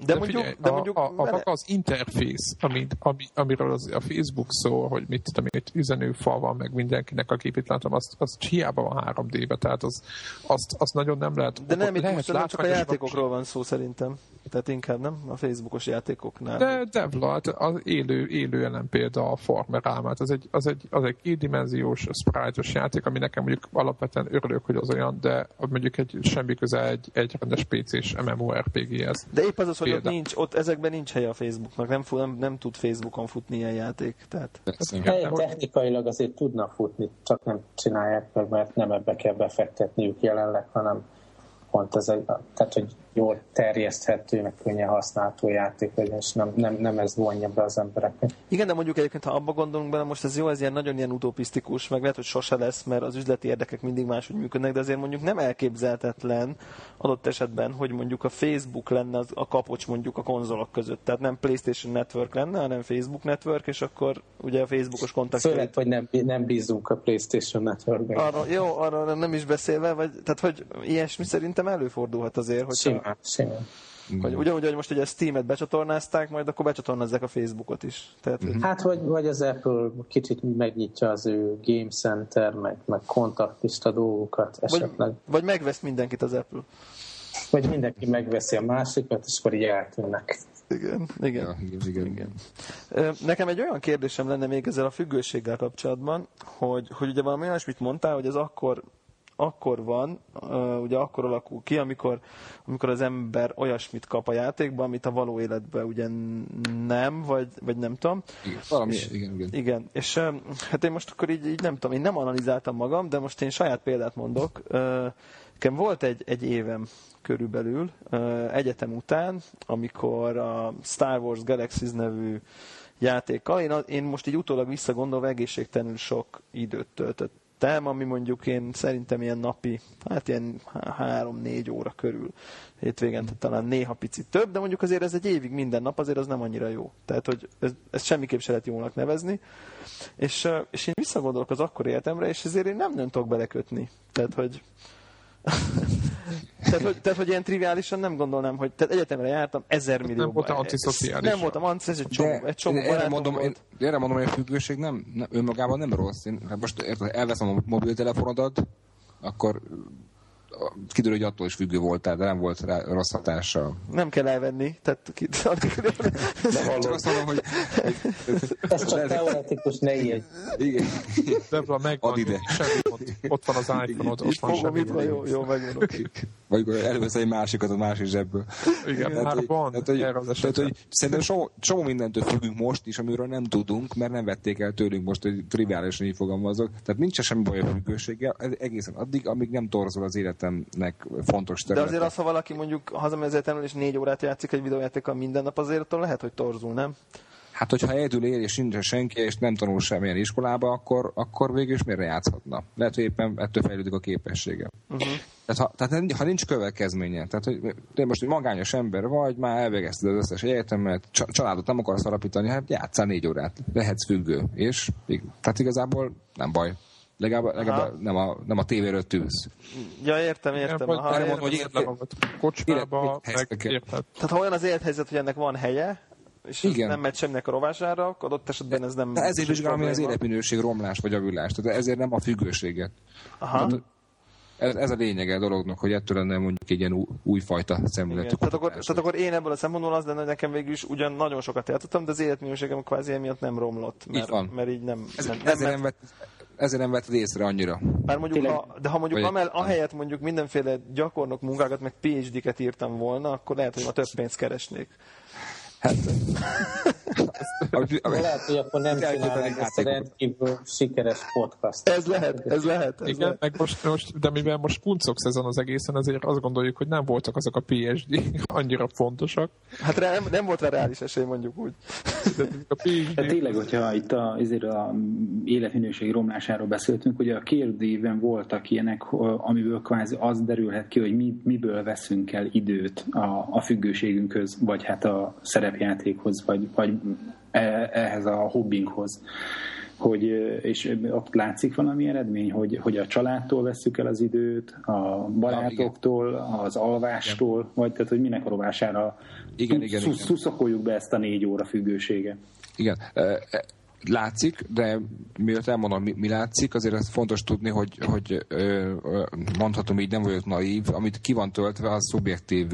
de, de mondjuk, figyelj, de mondjuk a, a, a, az interfész, amit, ami, amiről az, a Facebook szól, hogy mit tudom itt üzenőfal van, meg mindenkinek a képét látom, azt, az hiába van 3D-be, tehát az, azt, azt nagyon nem lehet. De nem, itt most nem csak a játékokról van szó szerintem. Tehát inkább nem a Facebookos játékoknál. De, de Vlad, az élő, élő elem példa a Farmer álmát. Az egy, az egy, az egy kétdimenziós, sprite játék, ami nekem mondjuk alapvetően örülök, hogy az olyan, de mondjuk egy semmi köze egy, egy rendes PC-s MMORPG-hez. De épp az az, hogy ott, nincs, ott ezekben nincs helye a Facebooknak, nem, nem, nem tud Facebookon futni ilyen játék. Tehát... Helye technikailag azért tudnak futni, csak nem csinálják meg, mert nem ebbe kell befektetniük jelenleg, hanem pont ez egy, tehát hogy jól terjeszthető, meg könnyen használható játék legyen, és nem, nem, nem ez vonja be az embereket. Igen, de mondjuk egyébként, ha abba gondolunk bele, most ez jó, ez ilyen nagyon ilyen utopisztikus, meg lehet, hogy sose lesz, mert az üzleti érdekek mindig máshogy működnek, de azért mondjuk nem elképzelhetetlen adott esetben, hogy mondjuk a Facebook lenne az, a kapocs mondjuk a konzolok között. Tehát nem PlayStation Network lenne, hanem Facebook Network, és akkor ugye a Facebookos kontakt. Főleg, hogy nem, nem bízunk a PlayStation Networkben. Arra, jó, arra nem is beszélve, vagy, tehát hogy ilyesmi szerintem előfordulhat azért, hogy simán. Hogy ugyanúgy, hogy most ugye Steam-et becsatornázták, majd akkor becsatornázzák a Facebookot is. Tehát, mm-hmm. Hát, vagy, vagy az Apple kicsit megnyitja az ő Game Center, meg, meg kontaktista dolgokat esetleg. Vagy, vagy megvesz mindenkit az Apple. Vagy mindenki megveszi a másikat, és akkor így eltűnnek. Igen, igen. Ja, igen, igen. igen. Nekem egy olyan kérdésem lenne még ezzel a függőséggel kapcsolatban, hogy, hogy ugye valami olyasmit mondtál, hogy ez akkor akkor van, ugye akkor alakul ki, amikor, amikor az ember olyasmit kap a játékban, amit a való életben ugye nem, vagy, vagy nem tudom. Igen, valami, és, igen, igen. Igen, és hát én most akkor így, így nem tudom, én nem analizáltam magam, de most én saját példát mondok. Nekem volt egy, egy évem körülbelül egyetem után, amikor a Star Wars Galaxies nevű játékkal, én, én most így utólag visszagondolva egészségtelenül sok időt töltött tettem, ami mondjuk én szerintem ilyen napi, hát ilyen három-négy óra körül hétvégén, tehát talán néha picit több, de mondjuk azért ez egy évig minden nap, azért az nem annyira jó. Tehát, hogy ez, ez semmiképp se lehet jónak nevezni. És, és én visszagondolok az akkori életemre, és ezért én nem, nem tudok belekötni. Tehát, hogy tehát, hogy, tehát, hogy ilyen triviálisan nem gondolnám, hogy tehát egyetemre jártam ezer millió. Nem voltam antiszociális. Nem voltam antiszociális, egy csomó, egy csomó erre mondom, én, erre mondom, hogy a függőség nem, nem önmagában nem rossz. Én, hát most elveszem a mobiltelefonodat, akkor kiderül, hogy attól is függő voltál, de nem volt rá rossz hatása. Nem kell elvenni, tehát ki, nem csak azt mondom, hogy... Ez csak teoretikus, ne írj. Igen. Debla, megvan. Ad ide. Ott, ott van az iPhone-od, ott van semmi. Jó, jó, megvan. Vagy elővesz egy másikat a másik zsebből. Igen, tehát, már van. Tehát, hogy, tehát, hogy szerintem csomó, csomó mindentől függünk most is, amiről nem tudunk, mert nem vették el tőlünk most, hogy triviálisan így fogalmazok. Tehát nincs semmi baj a függőséggel, egészen addig, amíg nem torzol az élet életemnek fontos terület. De azért az, ha valaki mondjuk hazamegy az és négy órát játszik egy videójátékkal minden nap, azért attól lehet, hogy torzul, nem? Hát, hogyha egyedül él, és nincs senki, és nem tanul semmilyen iskolába, akkor, akkor végül is miért játszhatna? Lehet, hogy éppen ettől fejlődik a képessége. Uh-huh. Tehát, ha, tehát ha nincs következménye, tehát hogy te most egy magányos ember vagy, már elvégezted az összes egyetemet, családot nem akarsz alapítani, hát játszál négy órát, lehetsz függő, és tehát igazából nem baj legalább, legalább nem, a, nem a tévéről tűz. Ja, értem, értem. Ja, Aha, mondom, hogy értem. Kocsmába, meg Tehát ha olyan az élethelyzet, hogy ennek van helye, és Igen. nem megy semminek a rovására, adott esetben ez nem... De ezért vizsgálom, hogy az életminőség romlás vagy javulás. Tehát ezért nem a függőséget. Aha. Tehát Ez, ez a lényege a dolognak, hogy ettől lenne mondjuk egy ilyen új, újfajta szemléletű Igen. Tehát, akkor, tehát akkor én ebből a szempontból az lenne, hogy nekem végül is ugyan nagyon sokat játszottam, de az életminőségem kvázi emiatt nem romlott. Mert, Így van. mert így nem... Ez, nem, ezért, nem, nem vett, ezért nem vetted észre annyira. Bár mondjuk, Tényleg- ha, de ha mondjuk Vagy- amel, ahelyett mondjuk mindenféle gyakornok munkákat, meg PhD-ket írtam volna, akkor lehet, hogy ma több pénzt keresnék. Ami- De lehet, hogy akkor nem csinálnánk ezt rendkívül sikeres podcast. Ez lehet, ez lehet. Ez Igen, lehet. meg most, most, de mivel most kuncok szezon az egészen, azért azt gondoljuk, hogy nem voltak azok a PSD annyira fontosak. Hát rá, nem, nem volt rá reális esély, mondjuk úgy. De a PSD De tényleg, hogyha itt a, ezért a életminőség romlásáról beszéltünk, ugye a kérdőívben voltak ilyenek, amiből kvázi az derülhet ki, hogy mi, miből veszünk el időt a, a függőségünkhöz, vagy hát a szerepjátékhoz, vagy, vagy e- ehhez a hobbinkhoz. Hogy, és ott látszik valami eredmény, hogy, hogy a családtól vesszük el az időt, a barátoktól, az alvástól, vagy tehát, hogy minek a rovására Igen, igen, szu- igen. szuszakoljuk be ezt a négy óra függőséget. Igen, eh, eh, látszik, de mielőtt elmondom, mi, mi látszik, azért ez fontos tudni, hogy, hogy mondhatom így, nem vagyok naív, amit ki van töltve, az szubjektív,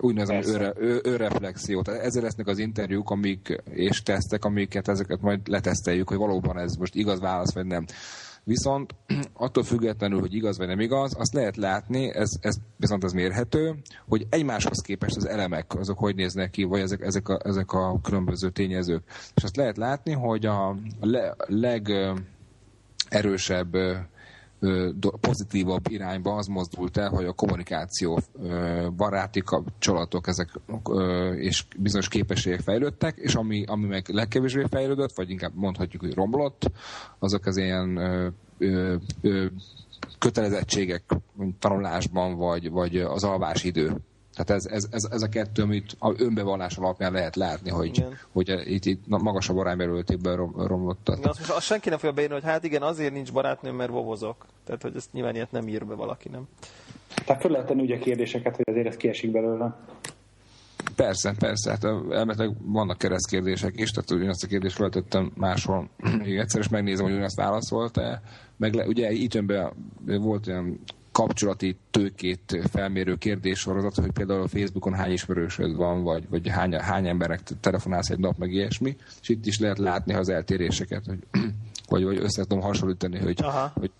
úgynevezett őre, ő, őreflexió. Tehát ezzel lesznek az interjúk amik, és tesztek, amiket ezeket majd leteszteljük, hogy valóban ez most igaz válasz, vagy nem. Viszont attól függetlenül, hogy igaz vagy nem igaz, azt lehet látni, ez, ez viszont az mérhető, hogy egymáshoz képest az elemek, azok hogy néznek ki, vagy ezek, ezek, a, ezek a különböző tényezők. És azt lehet látni, hogy a le, leg erősebb pozitívabb irányba az mozdult el, hogy a kommunikáció baráti kapcsolatok ezek és bizonyos képességek fejlődtek, és ami, ami meg legkevésbé fejlődött, vagy inkább mondhatjuk, hogy romlott, azok az ilyen kötelezettségek tanulásban, vagy, vagy az alvásidő. Tehát ez, ez, ez, ez a kettő, amit a önbevallás alapján lehet látni, hogy, Igen. hogy itt, itt magasabb aránymérőletében rom, romlott. Igen, azt, most, azt senki nem fogja beírni, hogy hát igen, azért nincs barátnőm, mert vovozok. Tehát, hogy ezt nyilván ilyet nem ír be valaki, nem? Tehát föl lehet tenni ugye a kérdéseket, hogy azért ez kiesik belőle. Persze, persze, hát elméletileg vannak keresztkérdések is, tehát ugyanazt a kérdést feltettem máshol még egyszer, és megnézem, hogy ugyanazt válaszolt-e. Meg le, ugye itt volt olyan kapcsolati tőkét felmérő kérdéssorozat, hogy például a Facebookon hány ismerősöd van, vagy, vagy hány, hány embernek telefonálsz egy nap, meg ilyesmi, és itt is lehet látni az eltéréseket, hogy, vagy, vagy össze tudom hasonlítani, hogy, Aha. hogy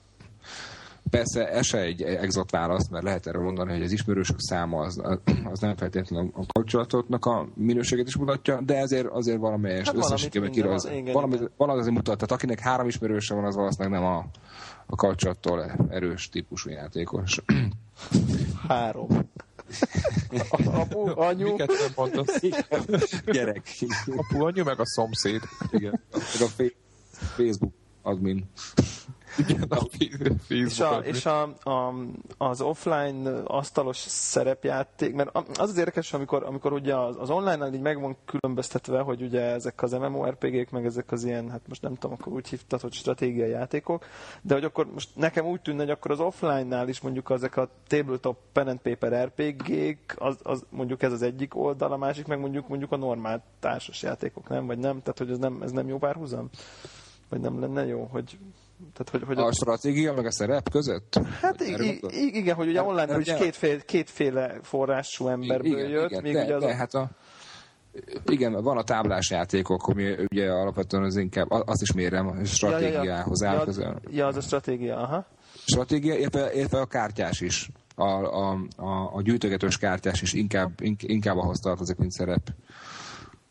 Persze ez se egy exakt válasz, mert lehet erről mondani, hogy az ismerősök száma az, az nem feltétlenül a kapcsolatoknak a minőséget is mutatja, de ezért azért valamelyes Hát összességében Valamit, igen. valamit azért mutat. Tehát akinek három ismerőse van, az valószínűleg nem a, a kapcsolattól erős típusú játékos. Három. Apu, anyu, Miket nem mondasz? Gyerek. Apu, anyu meg a szomszéd. Igen. Meg a Facebook admin. Igen, a és, a, és a, a, az offline asztalos szerepjáték, mert az az érdekes, amikor, amikor ugye az, az online-nál így meg van különböztetve, hogy ugye ezek az MMORPG-k, meg ezek az ilyen, hát most nem tudom, akkor úgy hívtad, hogy stratégiai játékok, de hogy akkor most nekem úgy tűnne, hogy akkor az offline-nál is mondjuk ezek a tabletop pen and paper RPG-k, az, az, mondjuk ez az egyik oldal, a másik meg mondjuk mondjuk a normál társas játékok, nem? Vagy nem? Tehát, hogy ez nem, ez nem jó párhuzam? Vagy nem lenne jó, hogy tehát, hogy, hogy A stratégia meg a szerep között? Hát Erre i- gondolsz? i- igen, hogy ugye Hát, online is ugye- kétféle, kétféle forrású emberből igen, jött, igen, még de, ugye az de, a... hát a, igen, van a táblás játékok, ami ugye alapvetően az inkább, azt is mérem, a stratégiához áll ja, közel. ja, az a stratégia, aha. Stratégia, illetve, illetve a kártyás is. A, a, a, a gyűjtögetős kártyás is inkább, ink- inkább ahhoz tartozik, mint szerep.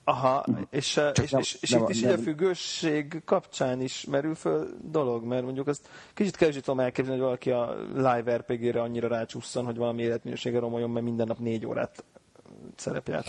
Aha, és, eh, és, nem- és, és nem- itt is nem- így a függőség kapcsán is merül föl dolog, mert mondjuk azt kicsit kevésbé tudom elképzelni, hogy valaki a live RPG-re annyira rácsúszson, hogy valami életminősége romoljon, mert minden nap négy órát szerepjárt.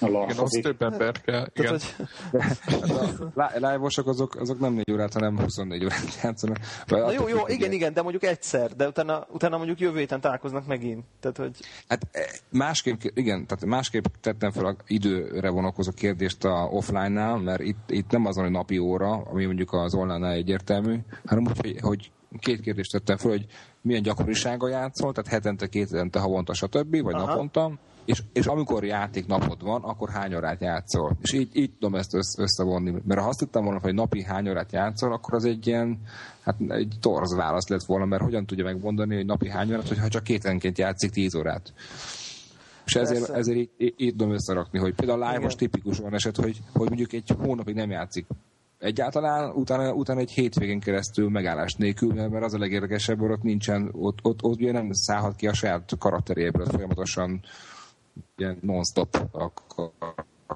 A Igen, az több ember kell. Igen. Tehát, hogy, Hát live-osok azok, azok nem 4 órát, hanem 24 órát játszanak. Na jó, jó, igen, igen, de mondjuk egyszer, de utána, utána mondjuk jövő héten találkoznak megint. Tehát, hogy Hát eh, másképp, igen, tehát másképp tettem fel a időre vonatkozó kérdést a offline-nál, mert itt, itt nem az, hogy napi óra, ami mondjuk az online-nál egyértelmű, hanem úgy, hogy, hogy két kérdést tettem fel, hogy milyen gyakorisággal játszol, tehát hetente, két hetente, havonta, stb., vagy Aha. naponta, és, és amikor játék napod van, akkor hány órát játszol. És így, így tudom ezt összevonni. Mert ha azt hittem volna, hogy napi hány órát játszol, akkor az egy ilyen, hát egy torz válasz lett volna, mert hogyan tudja megmondani, hogy napi hány órát, hogyha csak kétenként játszik tíz órát. És ezért, ezért így, így, így tudom összerakni, hogy például a most tipikus van eset, hogy, hogy mondjuk egy hónapig nem játszik egyáltalán, utána, utána egy hétvégén keresztül megállás nélkül, mert az a legérdekesebb, hogy ott nincsen, ott, ott, ott ugye nem szállhat ki a saját karakteréből, folyamatosan ilyen non-stop a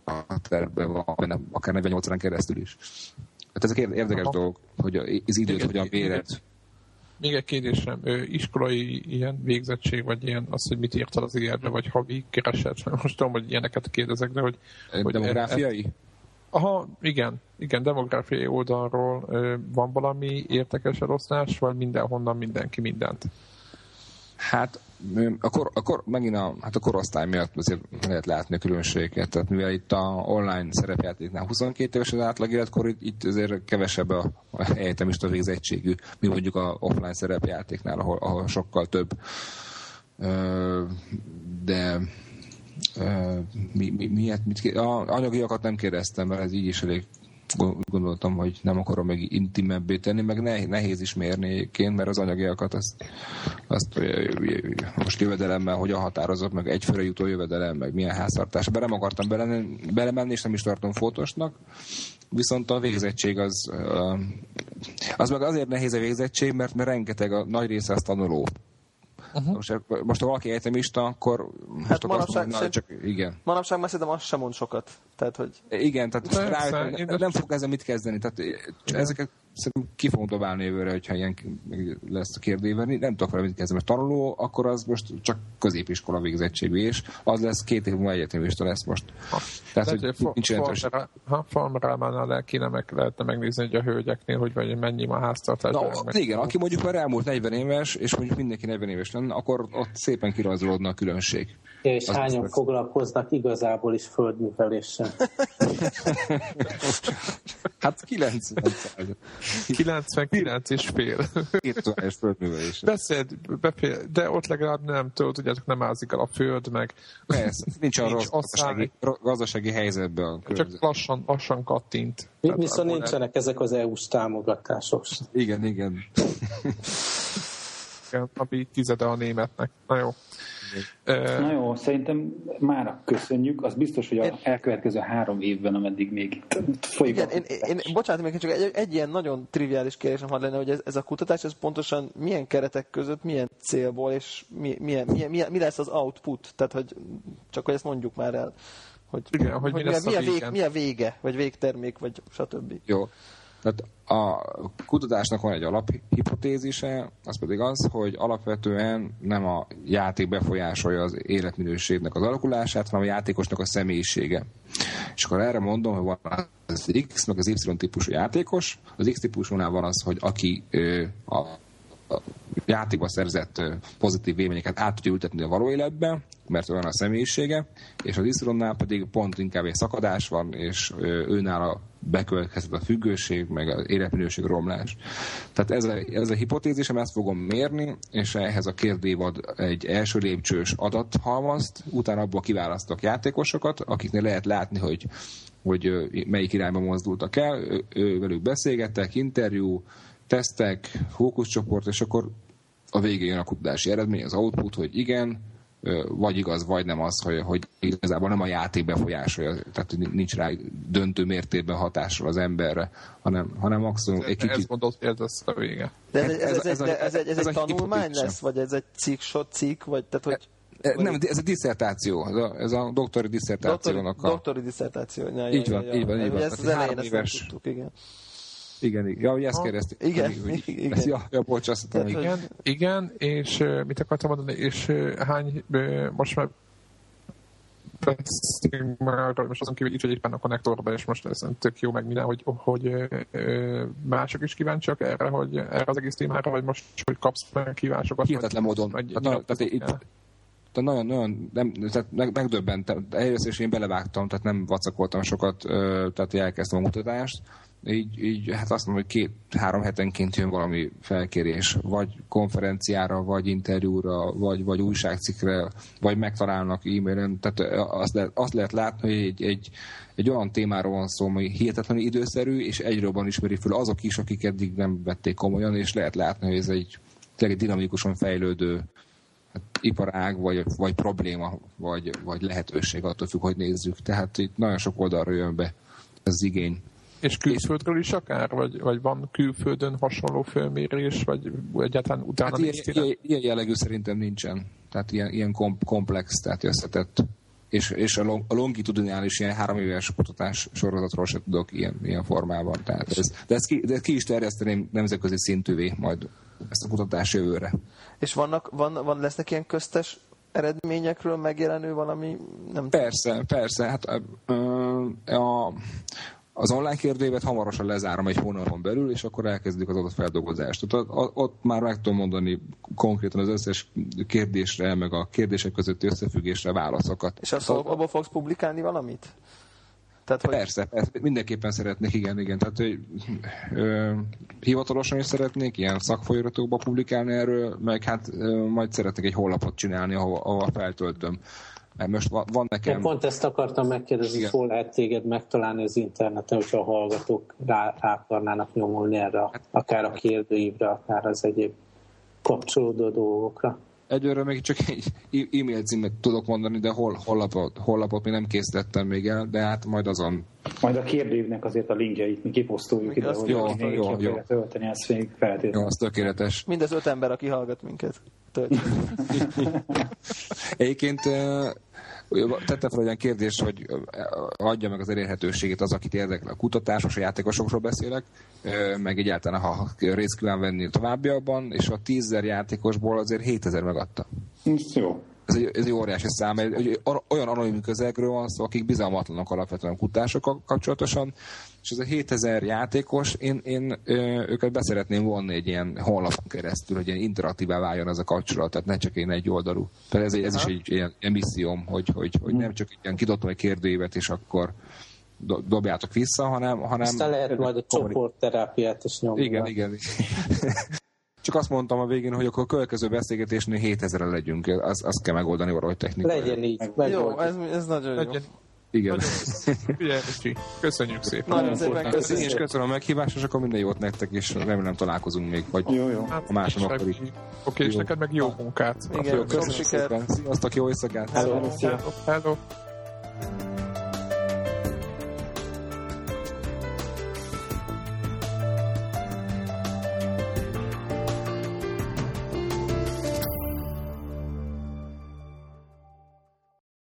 karakterben van, nem, akár 48 órán keresztül is. Hát ezek érdekes Aha. dolgok, hogy az időt hogyan véred. Még egy kérdésem, iskolai ilyen végzettség, vagy ilyen az, hogy mit írtad az ilyenre, vagy havi kereset, most tudom, hogy ilyeneket kérdezek, de hogy... hogy demográfiai? E, Aha, igen, igen, demográfiai oldalról van valami értekes elosztás, vagy mindenhonnan mindenki mindent? Hát akkor, akkor megint a, hát a korosztály miatt azért lehet látni a különbségeket. Tehát mivel itt a online szerepjátéknál 22 éves az átlag életkor, itt azért kevesebb a, a egyetemista végzettségű, mi mondjuk a offline szerepjátéknál, ahol, ahol sokkal több. De mi, mi, miért, mit, a anyagiakat nem kérdeztem, mert ez így is elég gondoltam, hogy nem akarom meg intimebbé tenni, meg nehéz is mérni egyébként, mert az anyagiakat azt, azt most jövedelemmel hogyan határozott, meg egyfőre jutó jövedelem, meg milyen háztartás. Be nem akartam belemenni, belemenni, és nem is tartom fontosnak. Viszont a végzettség az, az meg azért nehéz a végzettség, mert, mert rengeteg a nagy része az tanuló. Uh-huh. Most, most ha valaki egyetemista, akkor most hát manapság, mondani, na, csak igen. Manapság már szerintem azt sem mond sokat. Tehát, hogy... Igen, tehát rá, nem, nem fog ezzel mit kezdeni. Tehát ezeket szerintem ki fogunk dobálni jövőre, hogyha ilyen lesz a kérdével. Nem tudok vele mit kezdeni, mert tanuló, akkor az most csak középiskola végzettségű, és az lesz két év múlva egyetemista lesz most. Ha. Tehát, hogy for, nincs jelentős. Ha farmerámánál kéne meg, lehetne megnézni, hogy a hölgyeknél, hogy vagy mennyi a háztartás. Na, meg... igen, aki mondjuk már elmúlt 40 éves, és mondjuk mindenki 40 éves lenne, akkor ott szépen kirajzolódna a különbség. Ja, és az hányan az foglalkoznak igazából is földműveléssel? hát 90 99 és fél. Virtuális földművelés. Beszéld, befél, de ott legalább nem tudod, tudjátok, nem ázik el a föld, meg Persze, nincs a rossz gazdasági, gazdasági helyzetben. Csak lassan, lassan kattint. Mi, viszont nincsenek el... ezek az EU-s támogatások. Igen, igen. igen, ami tizede a németnek. Na jó. Na jó, szerintem már köszönjük. Az biztos, hogy a én... elkövetkező három évben, ameddig még folyik. Igen, én, én, én, bocsánat, még csak egy, egy ilyen nagyon triviális kérdésem hadd lenne, hogy ez, ez a kutatás, ez pontosan milyen keretek között, milyen célból, és mi, milyen, milyen, milyen, mi lesz az output? Tehát, hogy csak hogy ezt mondjuk már el. Hogy, Igen, hogy, hogy mi, lesz mi, a, vég, mi a vége, vagy végtermék, vagy stb. Jó. Tehát a kutatásnak van egy alaphipotézise, az pedig az, hogy alapvetően nem a játék befolyásolja az életminőségnek az alakulását, hanem a játékosnak a személyisége. És akkor erre mondom, hogy van az X, meg az Y típusú játékos. Az X típusúnál van az, hogy aki a játékba szerzett pozitív véleményeket át tudja ültetni a való életbe, mert olyan a személyisége, és az Iszronnál pedig pont inkább egy szakadás van, és őnál a bekövetkezett a függőség, meg az életminőség romlás. Tehát ez a, ez a hipotézisem, ezt fogom mérni, és ehhez a kérdévad egy első lépcsős adathalmazt, utána abból kiválasztok játékosokat, akiknél lehet látni, hogy hogy melyik irányba mozdultak el, ő, velük beszélgettek, interjú, tesztek, fókuszcsoport, és akkor a végén jön a kutatási eredmény, az output, hogy igen, vagy igaz, vagy nem az, hogy, hogy igazából nem a játék befolyásolja, tehát nincs rá döntő mértékben hatásról az emberre, hanem, hanem maximum egy kicsit... Ez mondod, hogy ez lesz a vége. De ez, ez, ez, ez, ez, ez, egy, ez, ez egy tanulmány lesz, vagy ez egy cikk, cikk, vagy tehát hogy... Nem, ez a diszertáció, ez a, ez a doktori diszertációnak doktori, a... Doktori diszertáció. Ja, így, van, ja, így van, így van. Ezt az elején ezt éves... tudtuk, igen. Igen, igen. Ja, hogy ezt kérdezték. Igen, hogy, igen. Ja, ja bocs, azt Tehát, igen, igen, és mit akartam mondani, és hány, most már beszélünk már most azon kívül így, hogy éppen a konnektorba, és most ez tök jó meg minden, hogy, hogy mások is kíváncsiak erre, hogy erre az egész témára, vagy most, hogy kapsz meg kívásokat. Hihetetlen módon. Vagy, tehát, na, tehát itt, nagyon, nagyon nem, tehát meg, megdöbbentem. Egyrészt és én belevágtam, tehát nem vacakoltam sokat, tehát elkezdtem a mutatást. Így, így hát azt mondom, hogy két-három hetenként jön valami felkérés, vagy konferenciára, vagy interjúra, vagy, vagy újságcikre, vagy megtalálnak e-mailen. Tehát azt lehet, azt lehet látni, hogy egy, egy, egy olyan témáról van szó, ami hihetetlenül időszerű, és egyre ismeri föl azok is, akik eddig nem vették komolyan, és lehet látni, hogy ez egy tényleg dinamikusan fejlődő iparág, vagy, vagy probléma, vagy, vagy lehetőség, attól függ, hogy nézzük. Tehát itt nagyon sok oldalra jön be ez az igény. És külföldről is akár? Vagy, vagy van külföldön hasonló fölmérés, vagy egyáltalán utána hát ilyen, ilyen, ilyen jellegű szerintem nincsen. Tehát ilyen, ilyen komplex, tehát összetett. És, és a, long, a longitudinális ilyen három éves kutatás sorozatról se tudok ilyen, ilyen formában. Tehát ez, de, ezt ki, de ki is terjeszteném nemzetközi szintűvé majd ezt a kutatás jövőre. És vannak, van, van, lesznek ilyen köztes eredményekről megjelenő valami? Nem persze, persze. Hát a, a, az online kérdőívet hamarosan lezárom egy hónapon belül, és akkor elkezdjük az adatfeldolgozást. Ott, ott már meg tudom mondani konkrétan az összes kérdésre, meg a kérdések közötti összefüggésre válaszokat. És azt abban fogsz publikálni valamit? Tehát, hogy... persze, persze, mindenképpen szeretnék, igen, igen. Tehát, hogy ö, hivatalosan is szeretnék ilyen szakfolyóratokba publikálni erről, meg hát ö, majd szeretnék egy honlapot csinálni, ahova, ahova feltöltöm. Mert most van, van nekem... Én pont ezt akartam megkérdezni, hogy hol lehet téged megtalálni az interneten, hogyha a hallgatók rá, rá akarnának nyomulni erre, hát, akár a kérdőívre, akár az egyéb kapcsolódó dolgokra. Egyőre még csak egy e-mail címet tudok mondani, de hol, hollapot, hollapot még nem készítettem még el, de hát majd azon. Majd a kérdőívnek azért a linkjeit mi kiposztoljuk ide, hogy jó, jó, jó, jó. tölteni, ezt még feltétlenül. Jó, az tökéletes. Mindez öt ember, aki hallgat minket. Egyébként tettem fel olyan kérdést, hogy adja meg az elérhetőségét az, akit érdekel a kutatás, a játékosokról beszélek, meg egyáltalán, ha részt kíván venni továbbiakban, és a 10 játékosból azért 7000 megadta. Jó ez egy, ez egy óriási szám. Egy, olyan anonim közegről van szó, akik bizalmatlanok alapvetően kutásokkal kapcsolatosan, és ez a 7000 játékos, én, én őket beszeretném vonni egy ilyen honlapon keresztül, hogy ilyen interaktívá váljon ez a kapcsolat, tehát ne csak én egy oldalú. Tehát ez, ez is egy ilyen emisszióm, hogy, hogy, hogy nem csak egy ilyen kidobtam egy kérdőívet, és akkor dobjátok vissza, hanem... hanem Aztán lehet majd a csoportterápiát is nyomni. Igen, igen. Csak azt mondtam a végén, hogy akkor a következő beszélgetésnél 7000-re legyünk. Azt, azt kell megoldani valahogy technikailag. Legyen így. Jó, ez, ez nagyon jó. Legyen. Igen. Köszönjük szépen. Nagyon szépen köszönjük. Én is köszönöm a meghívást, és akkor minden jót nektek, és remélem találkozunk még. Vagy jó, jó. Hát, a akkor is. Oké, és neked meg jó munkát. Igen, jó, köszönjük. Sziasztok, jó éjszakát. Hello. Hello. Hello.